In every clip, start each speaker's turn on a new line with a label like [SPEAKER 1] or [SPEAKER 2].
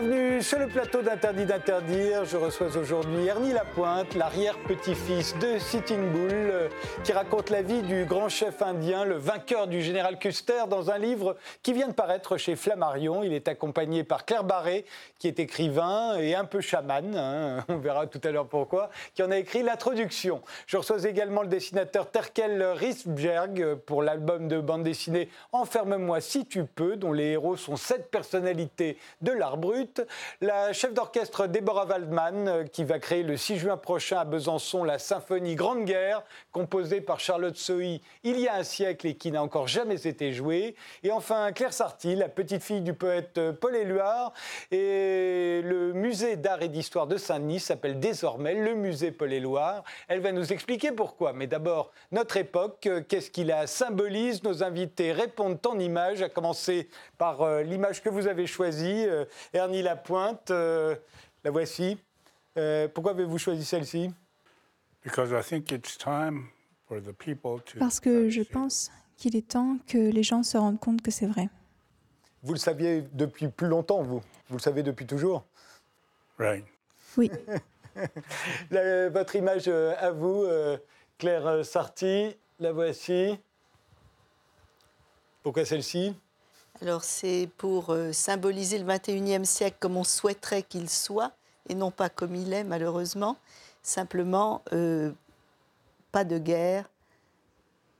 [SPEAKER 1] Bienvenue sur le plateau d'Interdit d'interdire. Je reçois aujourd'hui Ernie Lapointe, l'arrière-petit-fils de Sitting Bull, euh, qui raconte la vie du grand chef indien, le vainqueur du général Custer, dans un livre qui vient de paraître chez Flammarion. Il est accompagné par Claire Barré, qui est écrivain et un peu chaman, hein, on verra tout à l'heure pourquoi, qui en a écrit l'introduction. Je reçois également le dessinateur Terkel Risberg pour l'album de bande dessinée Enferme-moi si tu peux, dont les héros sont sept personnalités de la chef d'orchestre Deborah Waldman, euh, qui va créer le 6 juin prochain à Besançon la symphonie Grande Guerre, composée par Charlotte Sohi il y a un siècle et qui n'a encore jamais été jouée. Et enfin, Claire Sarti, la petite fille du poète euh, Paul Éluard. Et le musée d'art et d'histoire de Saint-Denis s'appelle désormais le musée Paul Éluard. Elle va nous expliquer pourquoi. Mais d'abord, notre époque, euh, qu'est-ce qu'il la symbolise? Nos invités répondent en images, à commencer par l'image que vous avez choisie. Ernie Lapointe, euh, la voici. Euh, pourquoi avez-vous choisi celle-ci?
[SPEAKER 2] Parce que je pense qu'il est temps que les gens se rendent compte que c'est vrai.
[SPEAKER 1] Vous le saviez depuis plus longtemps, vous Vous le savez depuis toujours
[SPEAKER 2] Oui.
[SPEAKER 1] votre image euh, à vous, Claire Sarti, la voici. Pourquoi celle-ci?
[SPEAKER 3] Alors c'est pour euh, symboliser le 21e siècle comme on souhaiterait qu'il soit, et non pas comme il est malheureusement. Simplement, euh, pas de guerre,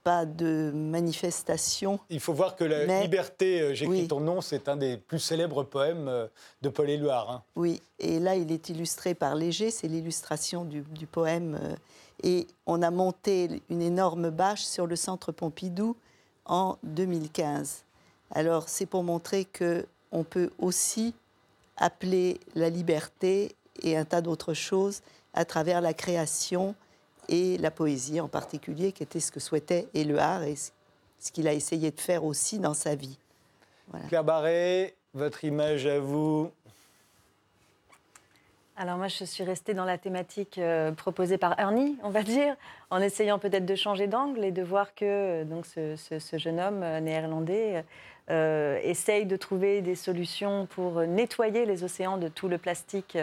[SPEAKER 3] pas de manifestation.
[SPEAKER 1] Il faut voir que la liberté, euh, j'écris ton nom, c'est un des plus célèbres poèmes de Paul Éluard. Hein.
[SPEAKER 3] Oui, et là il est illustré par Léger, c'est l'illustration du, du, poème. et on a monté une énorme bâche sur le centre Pompidou en 2015. Alors c'est pour montrer que on peut aussi appeler la liberté et un tas d'autres choses à travers la création et la poésie en particulier, qui était ce que souhaitait Éluard et ce qu'il a essayé de faire aussi dans sa vie.
[SPEAKER 1] Claire Barré, votre image à vous
[SPEAKER 4] alors moi, je suis restée dans la thématique euh, proposée par Ernie, on va dire, en essayant peut-être de changer d'angle et de voir que euh, donc ce, jeune homme euh, essaye de trouver des solutions pour nettoyer les océans de tout le plastique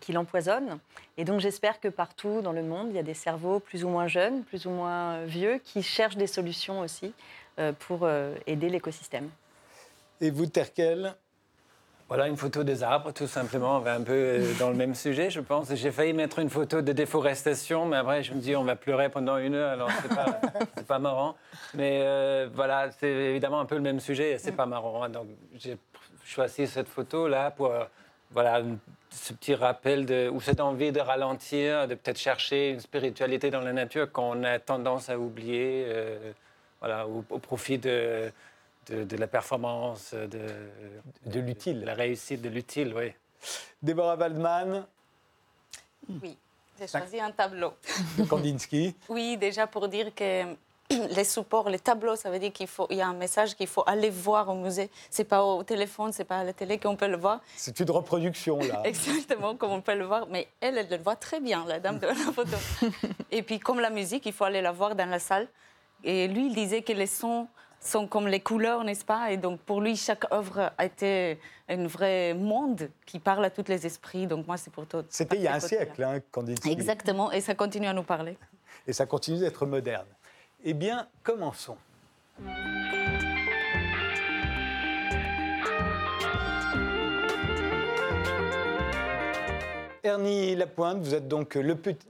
[SPEAKER 4] qui l'empoisonne. Et donc j'espère que partout dans le monde, il y a des cerveaux plus ou moins jeunes, plus ou moins vieux, qui cherchent des solutions aussi pour aider l'écosystème.
[SPEAKER 1] Et vous, Terkel
[SPEAKER 5] voilà une photo des arbres, tout simplement. On va un peu euh, dans le même sujet, je pense. J'ai failli mettre une photo de déforestation, mais après, je me dis, on va pleurer pendant une heure, alors c'est pas, pas marrant. Mais euh, voilà, c'est évidemment un peu le même sujet et c'est pas marrant. Hein. Donc, j'ai choisi cette photo-là pour, euh, voilà, ce petit rappel de, ou cette envie de ralentir, de peut-être chercher une spiritualité dans la nature qu'on a tendance à oublier, voilà, au profit de de, la performance, de,
[SPEAKER 1] de l'utile.
[SPEAKER 5] La réussite de l'utile, oui.
[SPEAKER 1] Déborah Waldman.
[SPEAKER 6] Oui, j'ai choisi un tableau.
[SPEAKER 1] De Kandinsky.
[SPEAKER 6] oui, déjà pour dire que les supports, les tableaux, ça veut dire qu'il faut, il y a un message qu'il faut aller voir au musée. C'est pas au téléphone, c'est pas à la télé qu'on peut le voir.
[SPEAKER 1] C'est une reproduction là.
[SPEAKER 6] Exactement, comme on peut le voir. Mais elle, elle le voit très bien, la dame de la photo. Et puis comme la musique, il faut aller la voir dans la salle. Et lui, il disait que les sons sont comme les couleurs, n'est-ce pas? Et donc pour lui, chaque œuvre a été un vrai monde qui parle à tous les esprits. Donc moi, c'est pour toi.
[SPEAKER 1] C'était il y a un siècle, hein, Kandinsky.
[SPEAKER 6] Exactement, et ça continue à nous parler.
[SPEAKER 1] Et ça continue d'être moderne. Eh bien, commençons. Ernie Lapointe, vous êtes donc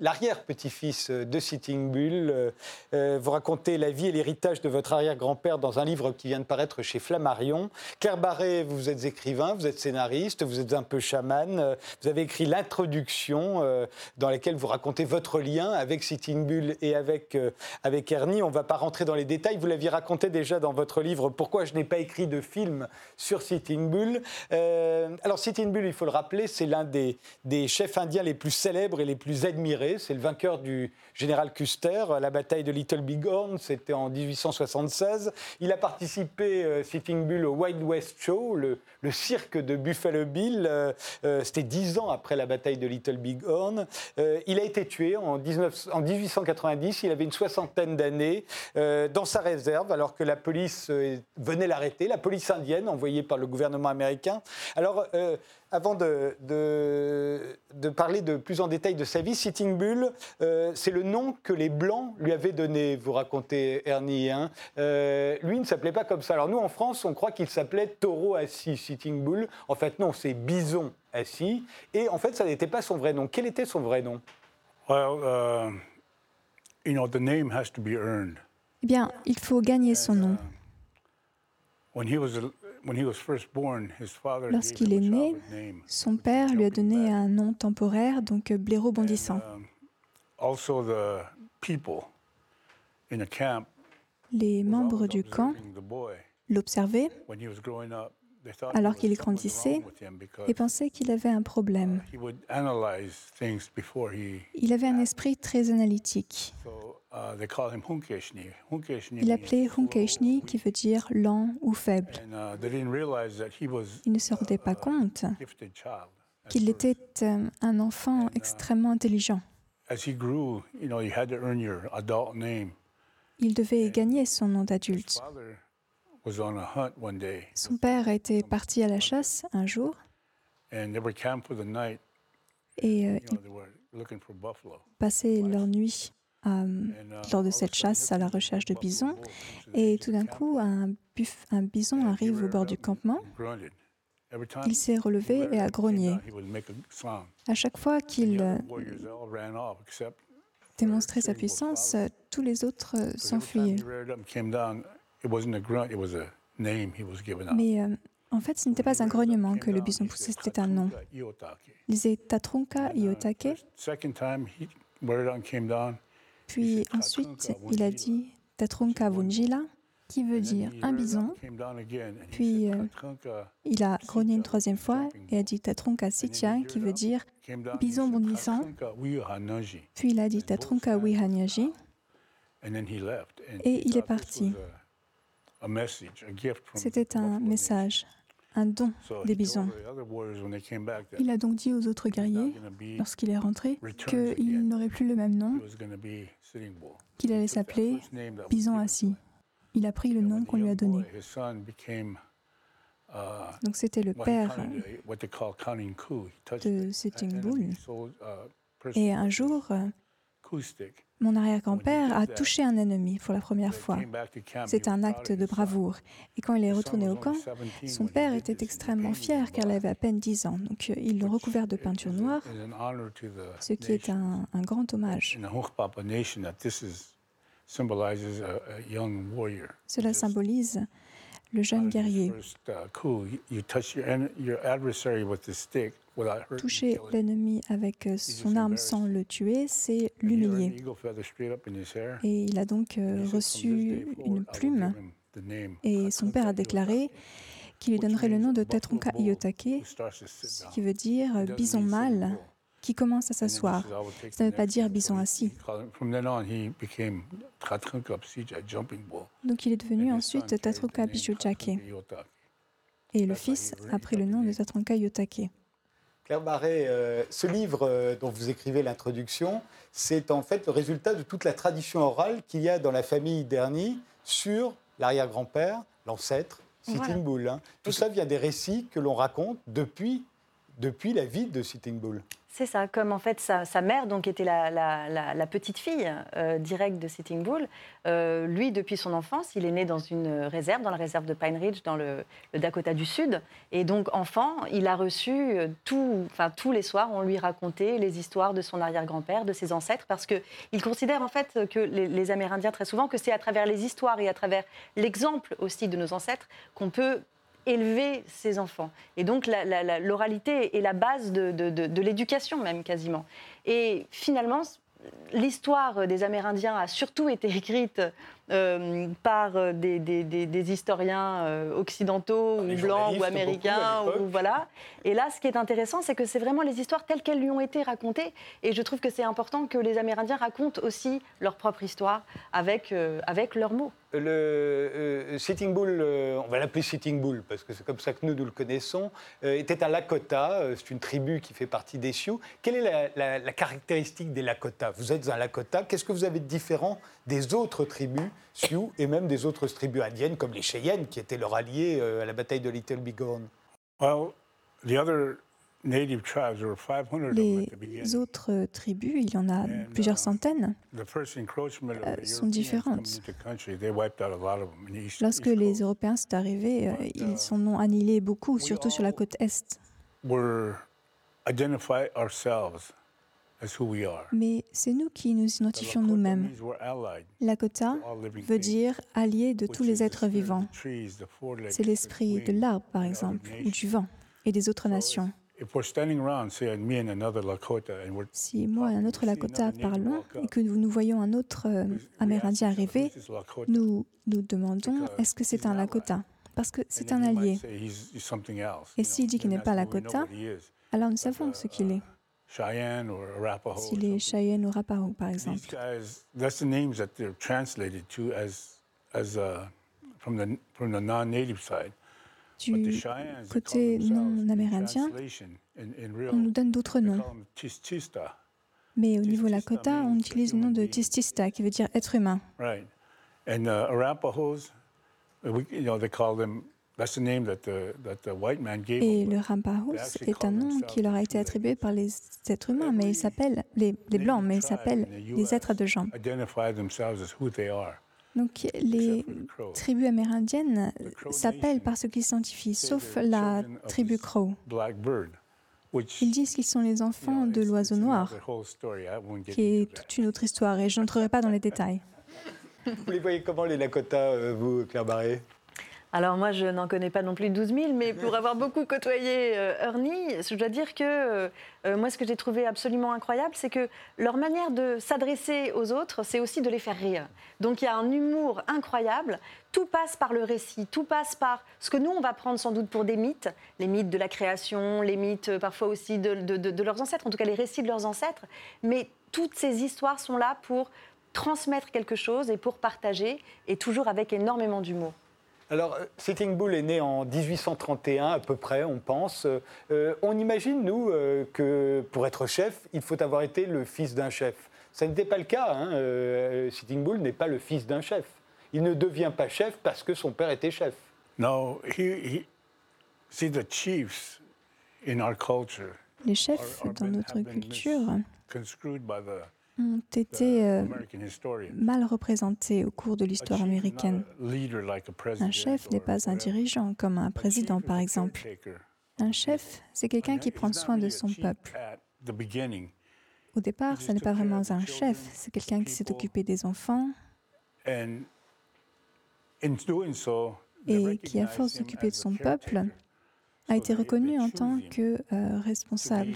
[SPEAKER 1] l'arrière-petit-fils de Sitting Bull. Euh, euh, vous racontez la vie et l'héritage de votre arrière-grand-père dans un livre qui vient de paraître chez Flammarion. Claire Barré, vous êtes écrivain, vous êtes scénariste, vous êtes un peu chaman. Euh, vous avez écrit l'introduction dans laquelle vous racontez votre lien avec Sitting Bull et avec, avec Ernie. On ne va pas rentrer dans les détails. Vous l'aviez raconté déjà dans votre livre Pourquoi je n'ai pas écrit de film sur Sitting Bull. alors Sitting Bull, il faut le rappeler, c'est l'un des, des chefs indiens les plus célèbres et les plus admirés. C'est le vainqueur du général Custer à la bataille de Little Bighorn, c'était en 1876. Il a participé, euh, Sitting Bull, au Wild West Show, le, cirque de Buffalo Bill. Euh, euh, c'était dix ans après la bataille de Little Bighorn. il a été tué en, 19, en 1890, il avait une soixantaine d'années, dans sa réserve, alors que la police venait l'arrêter, la police indienne envoyée par le gouvernement américain. Alors, avant de, de, parler de plus en détail de sa vie, Sitting Bull, euh, c'est le nom que les Blancs lui avaient donné, vous racontez Ernie. Hein. Euh, lui ne s'appelait pas comme ça. Alors nous, en France, on croit qu'il s'appelait Taureau assis, Sitting Bull. En fait, non, c'est Bison assis. Et en fait, ça n'était pas son vrai nom. Quel était son vrai nom?
[SPEAKER 2] Well, uh, you know, the name has to be earned. Eh bien, il faut gagner son nom. Uh, when he was Lorsqu'il est né, son père lui a donné un nom temporaire, donc euh, blaireau bondissant. Um, Les membres du camp l'observaient alors qu'il grandissait et pensaient qu'il avait un problème. Uh, Il avait un esprit très analytique. Uh, Il appelait Hunkeshni, qui veut dire lent ou faible. Uh, Il ne se rendait pas compte qu'il était euh, un enfant extrêmement intelligent. Il devait gagner son nom d'adulte. Son père était parti à la chasse un jour. Et euh, ils passaient leur nuit euh, lors de cette chasse à la recherche de bisons. Et tout d'un coup, un, un bison arrive au bord du campement. Il s'est relevé et a grogné. À chaque fois qu'il euh, démontrait sa puissance, tous les autres euh, s'enfuyaient. Mais en fait, ce n'était pas un grognement que le bison poussait, c'était un nom. Il disait Tatrunka Iotake. Puis ensuite, il a dit Tatrunka Vunjila, qui veut dire un bison. Puis euh, il a grogné une troisième fois et a dit Tatrunka Sitya, qui veut dire bison bondissant. Puis il a dit Tatrunka Wihanyaji. Et il est parti. C'était un message, un don des bisons. Il a donc dit aux autres guerriers, lorsqu'il est rentré, qu'il n'aurait plus le même nom, qu'il allait s'appeler Bison assis. Il a pris le nom qu'on lui a donné. Uh, donc c'était le père de Sitting Bull. Uh, Et un jour, mon arrière-grand-père a touché un ennemi pour la première fois. C'est un acte de bravoure. Et quand il est retourné au camp, son père était extrêmement fier car il avait à peine 10 ans. Donc euh, il le recouvert de peinture noire, ce qui est un, un grand hommage. Cela symbolise le jeune guerrier. Toucher l'ennemi avec euh, son arme sans le tuer, c'est l'humilier. Et il a donc euh, reçu une plume et son père a déclaré qu'il lui donnerait le nom de Tatrunka Iyotake, ce qui veut dire bison mâle qui commence à s'asseoir. Ça ne veut pas dire bison assis. Donc il est devenu ensuite Tatrunka Bijujake. Et le fils a pris le nom de Tatrunka Yotake.
[SPEAKER 1] Claire Barret, euh, ce livre euh, dont vous écrivez l'introduction, c'est en fait le résultat de toute la tradition orale qu'il y a dans la famille d'Ernie sur l'arrière-grand-père, l'ancêtre, Sitting Bull. Hein. Tout ça vient des récits que l'on raconte depuis, depuis la vie de Sitting Bull.
[SPEAKER 4] C'est ça, comme en fait sa, mère donc était la, petite fille euh, directe de Sitting Bull. Euh, lui, depuis son enfance, il est né dans une réserve, dans la réserve de Pine Ridge, dans le, Dakota du Sud. Et donc enfant, il a reçu euh, enfin tous les soirs, on lui racontait les histoires de son arrière-grand-père, de ses ancêtres, parce que il considère en fait que les Amérindiens très souvent que c'est à travers les histoires et à travers l'exemple aussi de nos ancêtres qu'on peut élever ses enfants. Et donc l'oralité est la base de, l'éducation même quasiment. Et finalement, l'histoire des Amérindiens a surtout été écrite euh, par euh, des, des, historiens euh, occidentaux ou blancs ou américains ou voilà. Et là, ce qui est intéressant, c'est que c'est vraiment les histoires telles qu'elles lui ont été racontées. Et je trouve que c'est important que les Amérindiens racontent aussi leur propre histoire avec avec leurs mots.
[SPEAKER 1] Le Sitting Bull, on va l'appeler Sitting Bull parce que c'est comme ça que nous nous le connaissons, était un Lakota. c'est une tribu qui fait partie des Sioux. Quelle est la, la caractéristique des Lakota? Vous êtes un Lakota. Qu'est-ce que vous avez de différent des autres tribus? Sioux et même des autres tribus indiennes comme les Cheyennes qui étaient leurs alliés euh, à la bataille de Little Bighorn
[SPEAKER 2] Les autres tribus, il y en a plusieurs uh, centaines, euh, sont différentes. Lorsque les Européens sont arrivés, euh, ils sont ont annihilé beaucoup, surtout sur la côte est. Mais c'est nous qui nous identifions nous-mêmes. Lakota veut dire allié de tous les êtres vivants. C'est l'esprit de l'arbre, par exemple, ou du vent, et des autres nations. Si moi et un autre Lakota parlons et que nous voyons un autre euh, Amérindien arriver, nous nous demandons est-ce que c'est un Lakota? Parce que c'est un allié. Et s'il dit qu'il n'est pas Lakota, alors nous savons ce qu'il est.
[SPEAKER 1] Cheyenne or Arapaho.
[SPEAKER 2] S'il est Cheyenne ou Arapaho, par exemple.
[SPEAKER 1] These guys, that's the names that they're translated to as, as uh, from the from the non-native side.
[SPEAKER 2] Du côté non amérindien, on nous donne d'autres noms. Mais au niveau Lakota, on utilise le nom de Tistista, qui veut dire être humain.
[SPEAKER 1] Right. And uh, Arapahos, we, you know, they call them
[SPEAKER 2] et le Rampahus est un nom qui leur a été attribué par les êtres humains, mais ils s'appellent les, les, Blancs, mais ils s'appellent les êtres de gens. Donc les tribus amérindiennes s'appellent par ce qu'ils s'identifient, sauf la tribu Crow. Ils disent qu'ils sont les enfants de l'oiseau noir, qui est toute une autre histoire, et je n'entrerai pas dans les détails.
[SPEAKER 1] Vous les voyez comment les Lakota, euh, vous, Claire Barré?
[SPEAKER 4] Alors moi, je n'en connais pas non plus 12 000, mais pour avoir beaucoup côtoyé euh, Ernie, je dois dire que euh, euh, moi, ce que j'ai trouvé absolument incroyable, c'est que leur manière de s'adresser aux autres, c'est aussi de les faire rire. Donc il y a un humour incroyable. Tout passe par le récit, tout passe par ce que nous, on va prendre sans doute pour des mythes, les mythes de la création, les mythes parfois aussi de leurs ancêtres, en tout cas les récits de leurs ancêtres. Mais toutes ces histoires sont là pour transmettre quelque chose et pour partager, et toujours avec énormément d'humour.
[SPEAKER 1] Alors, euh, Sitting Bull est né en 1831 à peu près, on pense. Euh, on imagine, nous, euh, que pour être chef, il faut avoir été le fils d'un chef. Ça n'était pas le cas. Hein. Sitting Bull n'est pas le fils d'un chef. Il ne devient pas chef parce que son père était chef.
[SPEAKER 2] No, he, see the chiefs in our culture. Les chefs dans notre culture ont été euh, mal représentés au cours de l'histoire américaine. Un chef n'est pas un dirigeant comme un président, par exemple. Un chef, c'est quelqu'un qui prend soin de son peuple. Au départ, ce n'est pas vraiment un chef, c'est quelqu'un qui s'est occupé des enfants et qui, à force d'occuper de son peuple, a été reconnu en tant que euh, responsable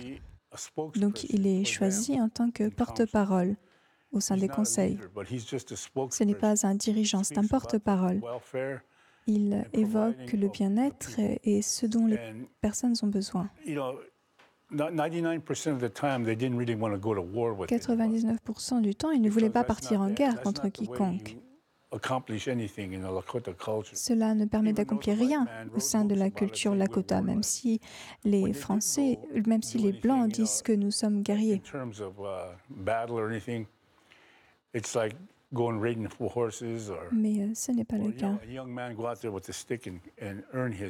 [SPEAKER 2] donc il est choisi en tant que porte-parole au sein des conseils. Ce n'est pas un dirigeant, c'est un porte-parole. Il évoque le bien-être et ce dont les personnes ont besoin. 99% du temps, il ne voulait pas partir en guerre contre quiconque. Cela ne permet d'accomplir rien au sein de la culture Lakota, même si les Français, même si les Blancs disent que nous sommes guerriers. Mais euh, ce n'est pas le cas.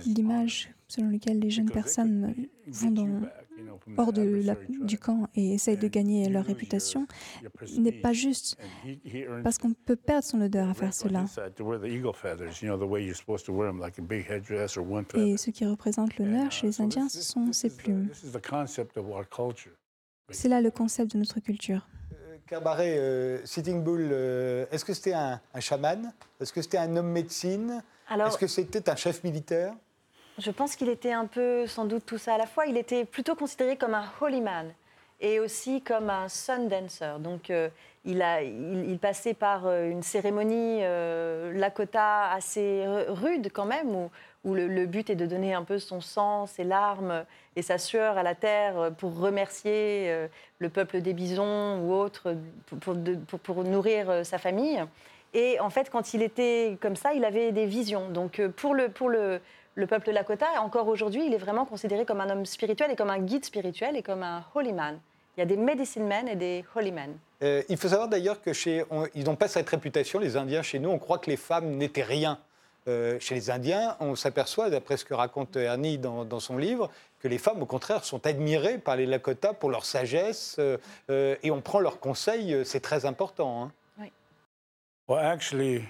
[SPEAKER 2] L'image selon laquelle les jeunes personnes vont dans, hors de du camp et essayent de gagner leur réputation n'est pas juste, parce qu'on peut perdre son odeur à faire cela. Et ce qui représente l'honneur chez les Indiens, ce sont ces plumes. C'est là le concept de notre culture.
[SPEAKER 1] Carbaré, euh, Sitting Bull, euh, est-ce que c'était un, un chaman? Est-ce que c'était un homme médecine? Est-ce que c'était un chef militaire?
[SPEAKER 4] Je pense qu'il était un peu, sans doute, tout ça à la fois. Il était plutôt considéré comme un holy man. et aussi comme un sun dancer. Donc, euh, il, passait par euh, une cérémonie euh, Lakota assez rude quand même, où, le, but est de donner un peu son sang, ses larmes et sa sueur à la terre pour remercier le peuple des bisons ou autres, pour, pour, pour, nourrir sa famille. Et en fait, quand il était comme ça, il avait des visions. Donc, pour le, pour le, le peuple Lakota, encore aujourd'hui, il est vraiment considéré comme un homme spirituel et comme un guide spirituel et comme un holy man. Il y a des medicine men et des holy men.
[SPEAKER 1] Euh, il faut savoir d'ailleurs que chez, ils n'ont pas cette réputation, les Indiens chez nous. On croit que les femmes n'étaient rien. Euh, chez les Indiens, on s'aperçoit, d'après ce que raconte Ernie dans, son livre, que les femmes, au contraire, sont admirées par les Lakota pour leur sagesse euh, et on prend leurs conseils, c'est très important. Hein.
[SPEAKER 4] Oui.
[SPEAKER 7] Well, actually,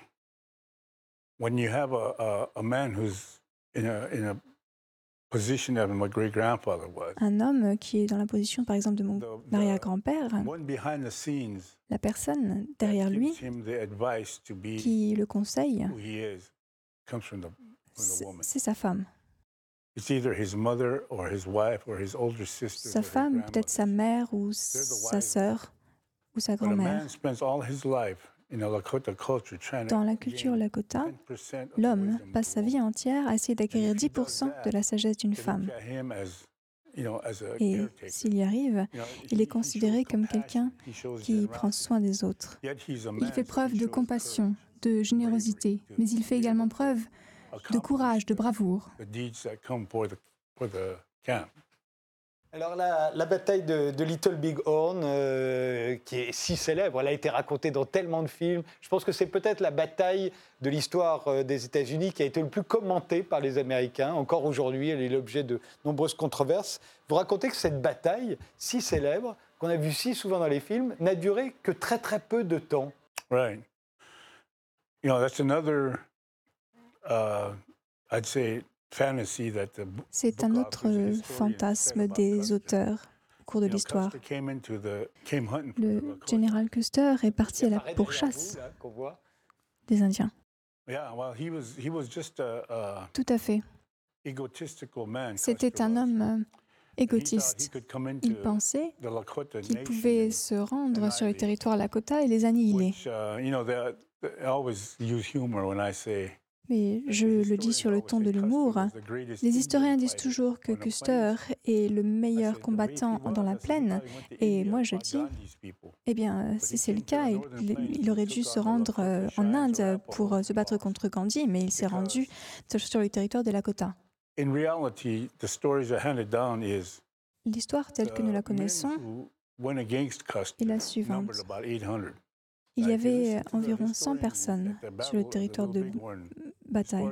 [SPEAKER 7] when you have a, a, a man who's in a, in a
[SPEAKER 2] un homme qui est dans la position, par exemple, de mon arrière-grand-père, la personne derrière lui qui le conseille, c'est sa femme. Sa femme, peut-être sa mère ou sa sœur ou sa grand-mère. Dans la culture Lakota, l'homme passe sa vie entière à essayer d'acquérir 10% de la sagesse d'une femme. Et s'il y arrive, il est considéré comme quelqu'un qui prend soin des autres.
[SPEAKER 8] Il fait preuve de compassion, de générosité, mais il fait également preuve de courage, de bravoure.
[SPEAKER 1] Alors la, bataille de, Little Big Horn, euh, qui est si célèbre, elle a été racontée dans tellement de films. Je pense que c'est peut-être la bataille de l'histoire euh, des États-Unis qui a été le plus commentée par les Américains. Encore aujourd'hui, elle est l'objet de nombreuses controverses. Vous racontez que cette bataille si célèbre, qu'on a vue si souvent dans les films, n'a duré que très très peu de temps.
[SPEAKER 7] Right. You know, that's another, uh, I'd say,
[SPEAKER 2] c'est un autre fantasme des auteurs au cours de l'histoire. Le général Custer est parti à la pourchasse des Indiens. Tout à fait. C'était un homme euh, égotiste. Il pensait qu'il pouvait se rendre sur le territoire Lakota et les annihiler. Mais je le dis sur le ton de l'humour. Les historiens disent toujours que Custer est le meilleur combattant dans la plaine. Et moi, je dis, eh bien, si c'est le cas, il, aurait dû se rendre euh, en Inde pour se battre contre Gandhi, mais il s'est rendu sur le territoire de Lakota. L'histoire telle que nous la connaissons est la suivante. Il y avait environ 100 personnes sur le territoire de bataille.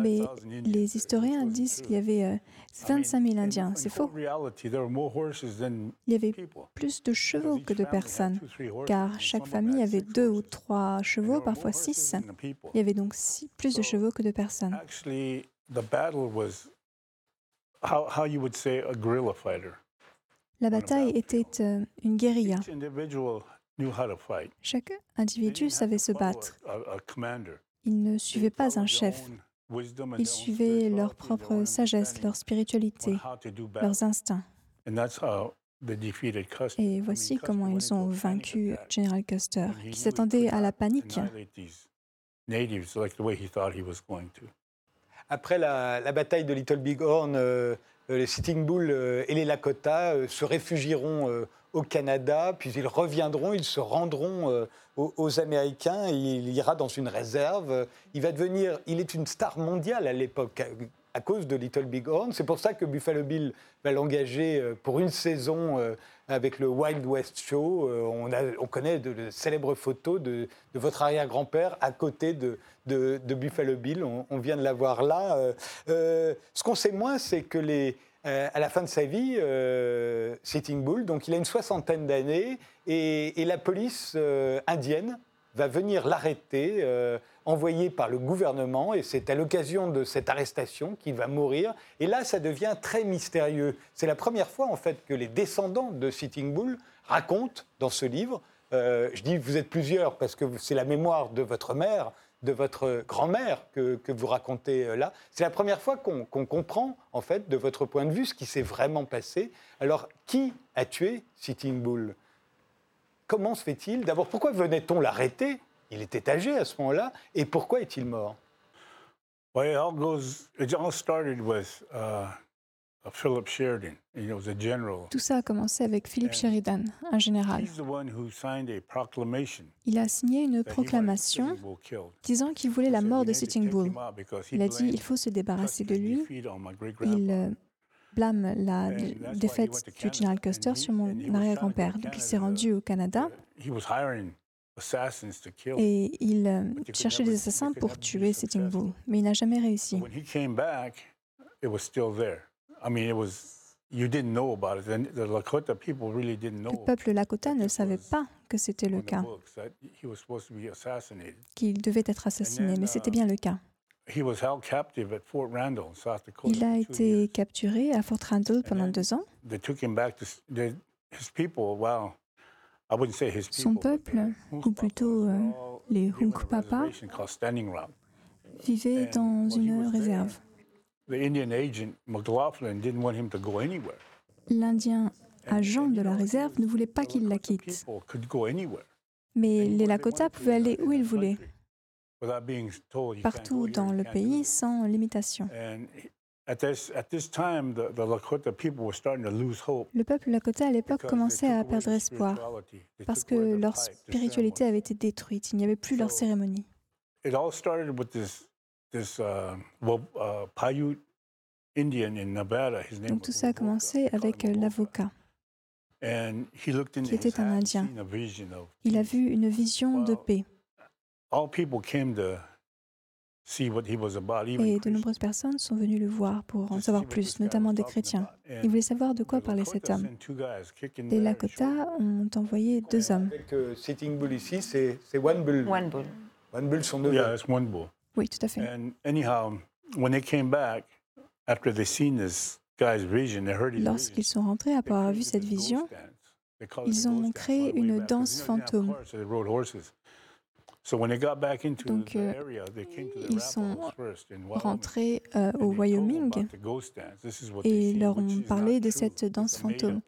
[SPEAKER 2] Mais les historiens disent qu'il y avait 25 euh, 000 Indiens. C'est faux. Il y avait plus de chevaux que de personnes, car chaque famille avait deux ou trois chevaux, parfois six. Il y avait donc plus de chevaux que de personnes. La bataille était euh, une guérilla. Chaque individu savait se battre. Ils ne suivaient pas un chef. Ils suivaient leur propre sagesse, leur spiritualité, leurs instincts. Et voici comment ils ont vaincu General Custer, qui s'attendait à la panique.
[SPEAKER 1] Après la, bataille de Little Big Horn, euh, euh, les Sitting Bull euh, et les Lakota se réfugieront au Canada, puis ils reviendront, ils se rendront euh, aux, Américains, il ira dans une réserve. Il va devenir, il est une star mondiale à l'époque à cause de Little Big Horn. C'est pour ça que Buffalo Bill va l'engager euh, pour une saison euh, avec le Wild West Show. On, a, on connaît de, célèbres photos de, votre arrière-grand-père à côté de, de, Buffalo Bill. On, vient de la voir là. ce qu'on sait moins, c'est que euh, à la fin de sa vie, euh, Sitting Bull, donc il a une soixantaine d'années, et, la police euh, indienne va venir l'arrêter, envoyé par le gouvernement, et c'est à l'occasion de cette arrestation qu'il va mourir. Et là, ça devient très mystérieux. C'est la première fois, en fait, que les descendants de Sitting Bull racontent dans ce livre, je dis vous êtes plusieurs parce que c'est la mémoire de votre mère, de votre grand-mère que, vous racontez euh, là. C'est la première fois qu'on comprend, en fait, de votre point de vue, ce qui s'est vraiment passé. Alors, qui a tué Sitting Bull? Comment se fait-il? D'abord, pourquoi venait-on l'arrêter? Il était âgé à ce moment-là. Et pourquoi est-il mort?
[SPEAKER 7] Well, it all goes. It all started with uh, Philip Sheridan. He was a general.
[SPEAKER 2] Tout ça a commencé avec Philip Sheridan, un général. Il a signé une proclamation disant qu'il voulait la mort de Sitting Bull. Il a dit il faut se débarrasser de lui. Il euh, blâme la défaite du général Custer sur mon arrière-grand-père. Donc il s'est rendu au Canada et il euh, cherchait des assassins pour tuer Sitting Bull, mais il n'a jamais réussi. Le peuple Lakota ne savait pas que c'était le cas, qu'il devait être assassiné, mais c'était bien le cas. Il a été capturé à Fort Randall pendant deux ans. Son peuple, ou plutôt euh, les Hunkpapa, vivait dans une réserve. L'Indien agent de la réserve ne voulait pas qu'il la quitte. Mais les Lakota pouvaient aller où ils voulaient, partout dans le pays sans limitation. Le peuple Lakota à l'époque commençait à perdre espoir parce que leur spiritualité avait été détruite. Il n'y avait plus leur cérémonie. Donc tout ça a commencé avec l'avocat qui était un Indien. Il a vu une vision de paix. Et de nombreuses personnes sont venues le voir pour en savoir plus, notamment des chrétiens. Ils voulaient savoir de quoi parlait cet homme. Les Lakota ont envoyé deux hommes.
[SPEAKER 1] Sitting Bull ici, c'est One Bull.
[SPEAKER 4] One Bull.
[SPEAKER 1] One Bull, son neveu.
[SPEAKER 2] Oui, tout à fait. Lorsqu'ils sont rentrés après avoir vu cette vision, ils ont créé une danse fantôme. Donc, euh, ils sont rentrés euh, au Wyoming et leur ont parlé de cette danse fantôme.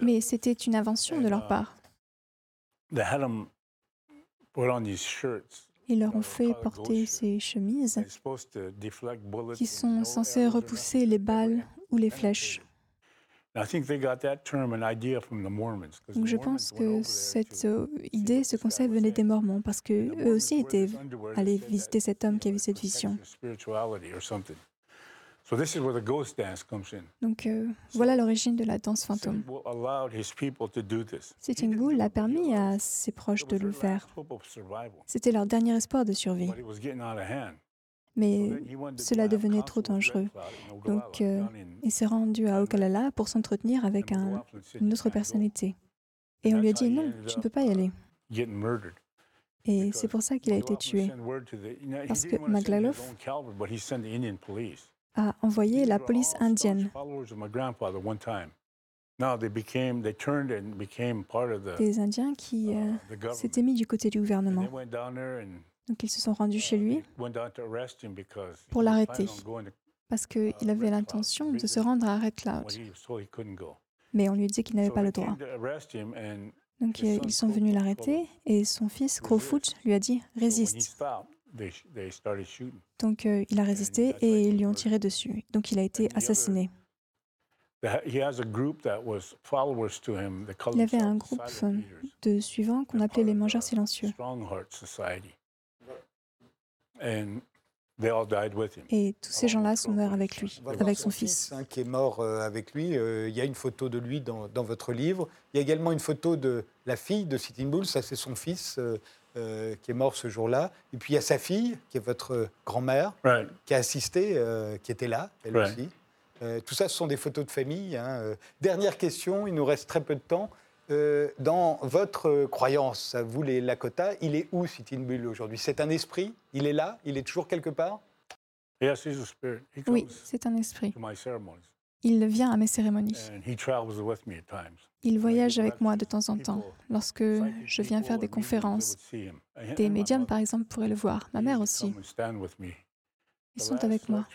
[SPEAKER 2] Mais c'était une invention de leur uh, part. Ils leur ont fait porter ces chemises qui sont censées repousser les balles ou les flèches. Donc je pense que cette euh, idée, ce concept venait des Mormons parce qu'eux aussi étaient allés visiter cet homme qui a vu cette vision. Donc euh, voilà l'origine de la danse fantôme. Sitting a permis à ses proches de le faire. C'était leur dernier espoir de survie mais cela devenait trop dangereux. Donc, euh, il s'est rendu à Okalala pour s'entretenir avec une autre personnalité. Et on lui a dit non, tu ne peux pas y aller. Et c'est pour ça qu'il a été tué. Parce que Maglaloff a envoyé la police indienne. Des Indiens qui euh, s'étaient mis du côté du gouvernement. Donc ils se sont rendus chez lui pour l'arrêter parce qu'il avait l'intention de se rendre à Red Cloud. Mais on lui dit qu'il n'avait pas le droit. Donc ils sont venus l'arrêter et son fils, Crowfoot, lui a dit Résiste. Donc euh, il a résisté et ils lui ont tiré dessus. Donc il a été assassiné. Il avait un groupe de suivants qu'on appelait les mangeurs silencieux. Et tous ces gens-là sont morts avec lui, avec son fils.
[SPEAKER 1] Hein, qui est mort euh, avec lui. Euh, il y a une photo de lui dans, votre livre. Il y a également une photo de la fille de Sitting Bull, ça c'est son fils euh, qui est mort ce jour-là. Et puis il y a sa fille, qui est votre grand-mère, qui a assisté, qui était là, elle aussi. tout ça, ce sont des photos de famille. Hein. Dernière question, il nous reste très peu de temps. Euh, dans votre croyance, vous les Lakota, il est où Sitting Bull aujourd'hui? C'est un esprit? Il est là? Il est toujours quelque part?
[SPEAKER 2] Oui, c'est un esprit. Il vient à mes cérémonies. Il voyage avec moi de temps en temps lorsque je viens faire des conférences. Des médiums, par exemple, pourraient le voir. Ma mère aussi. Ils sont avec moi.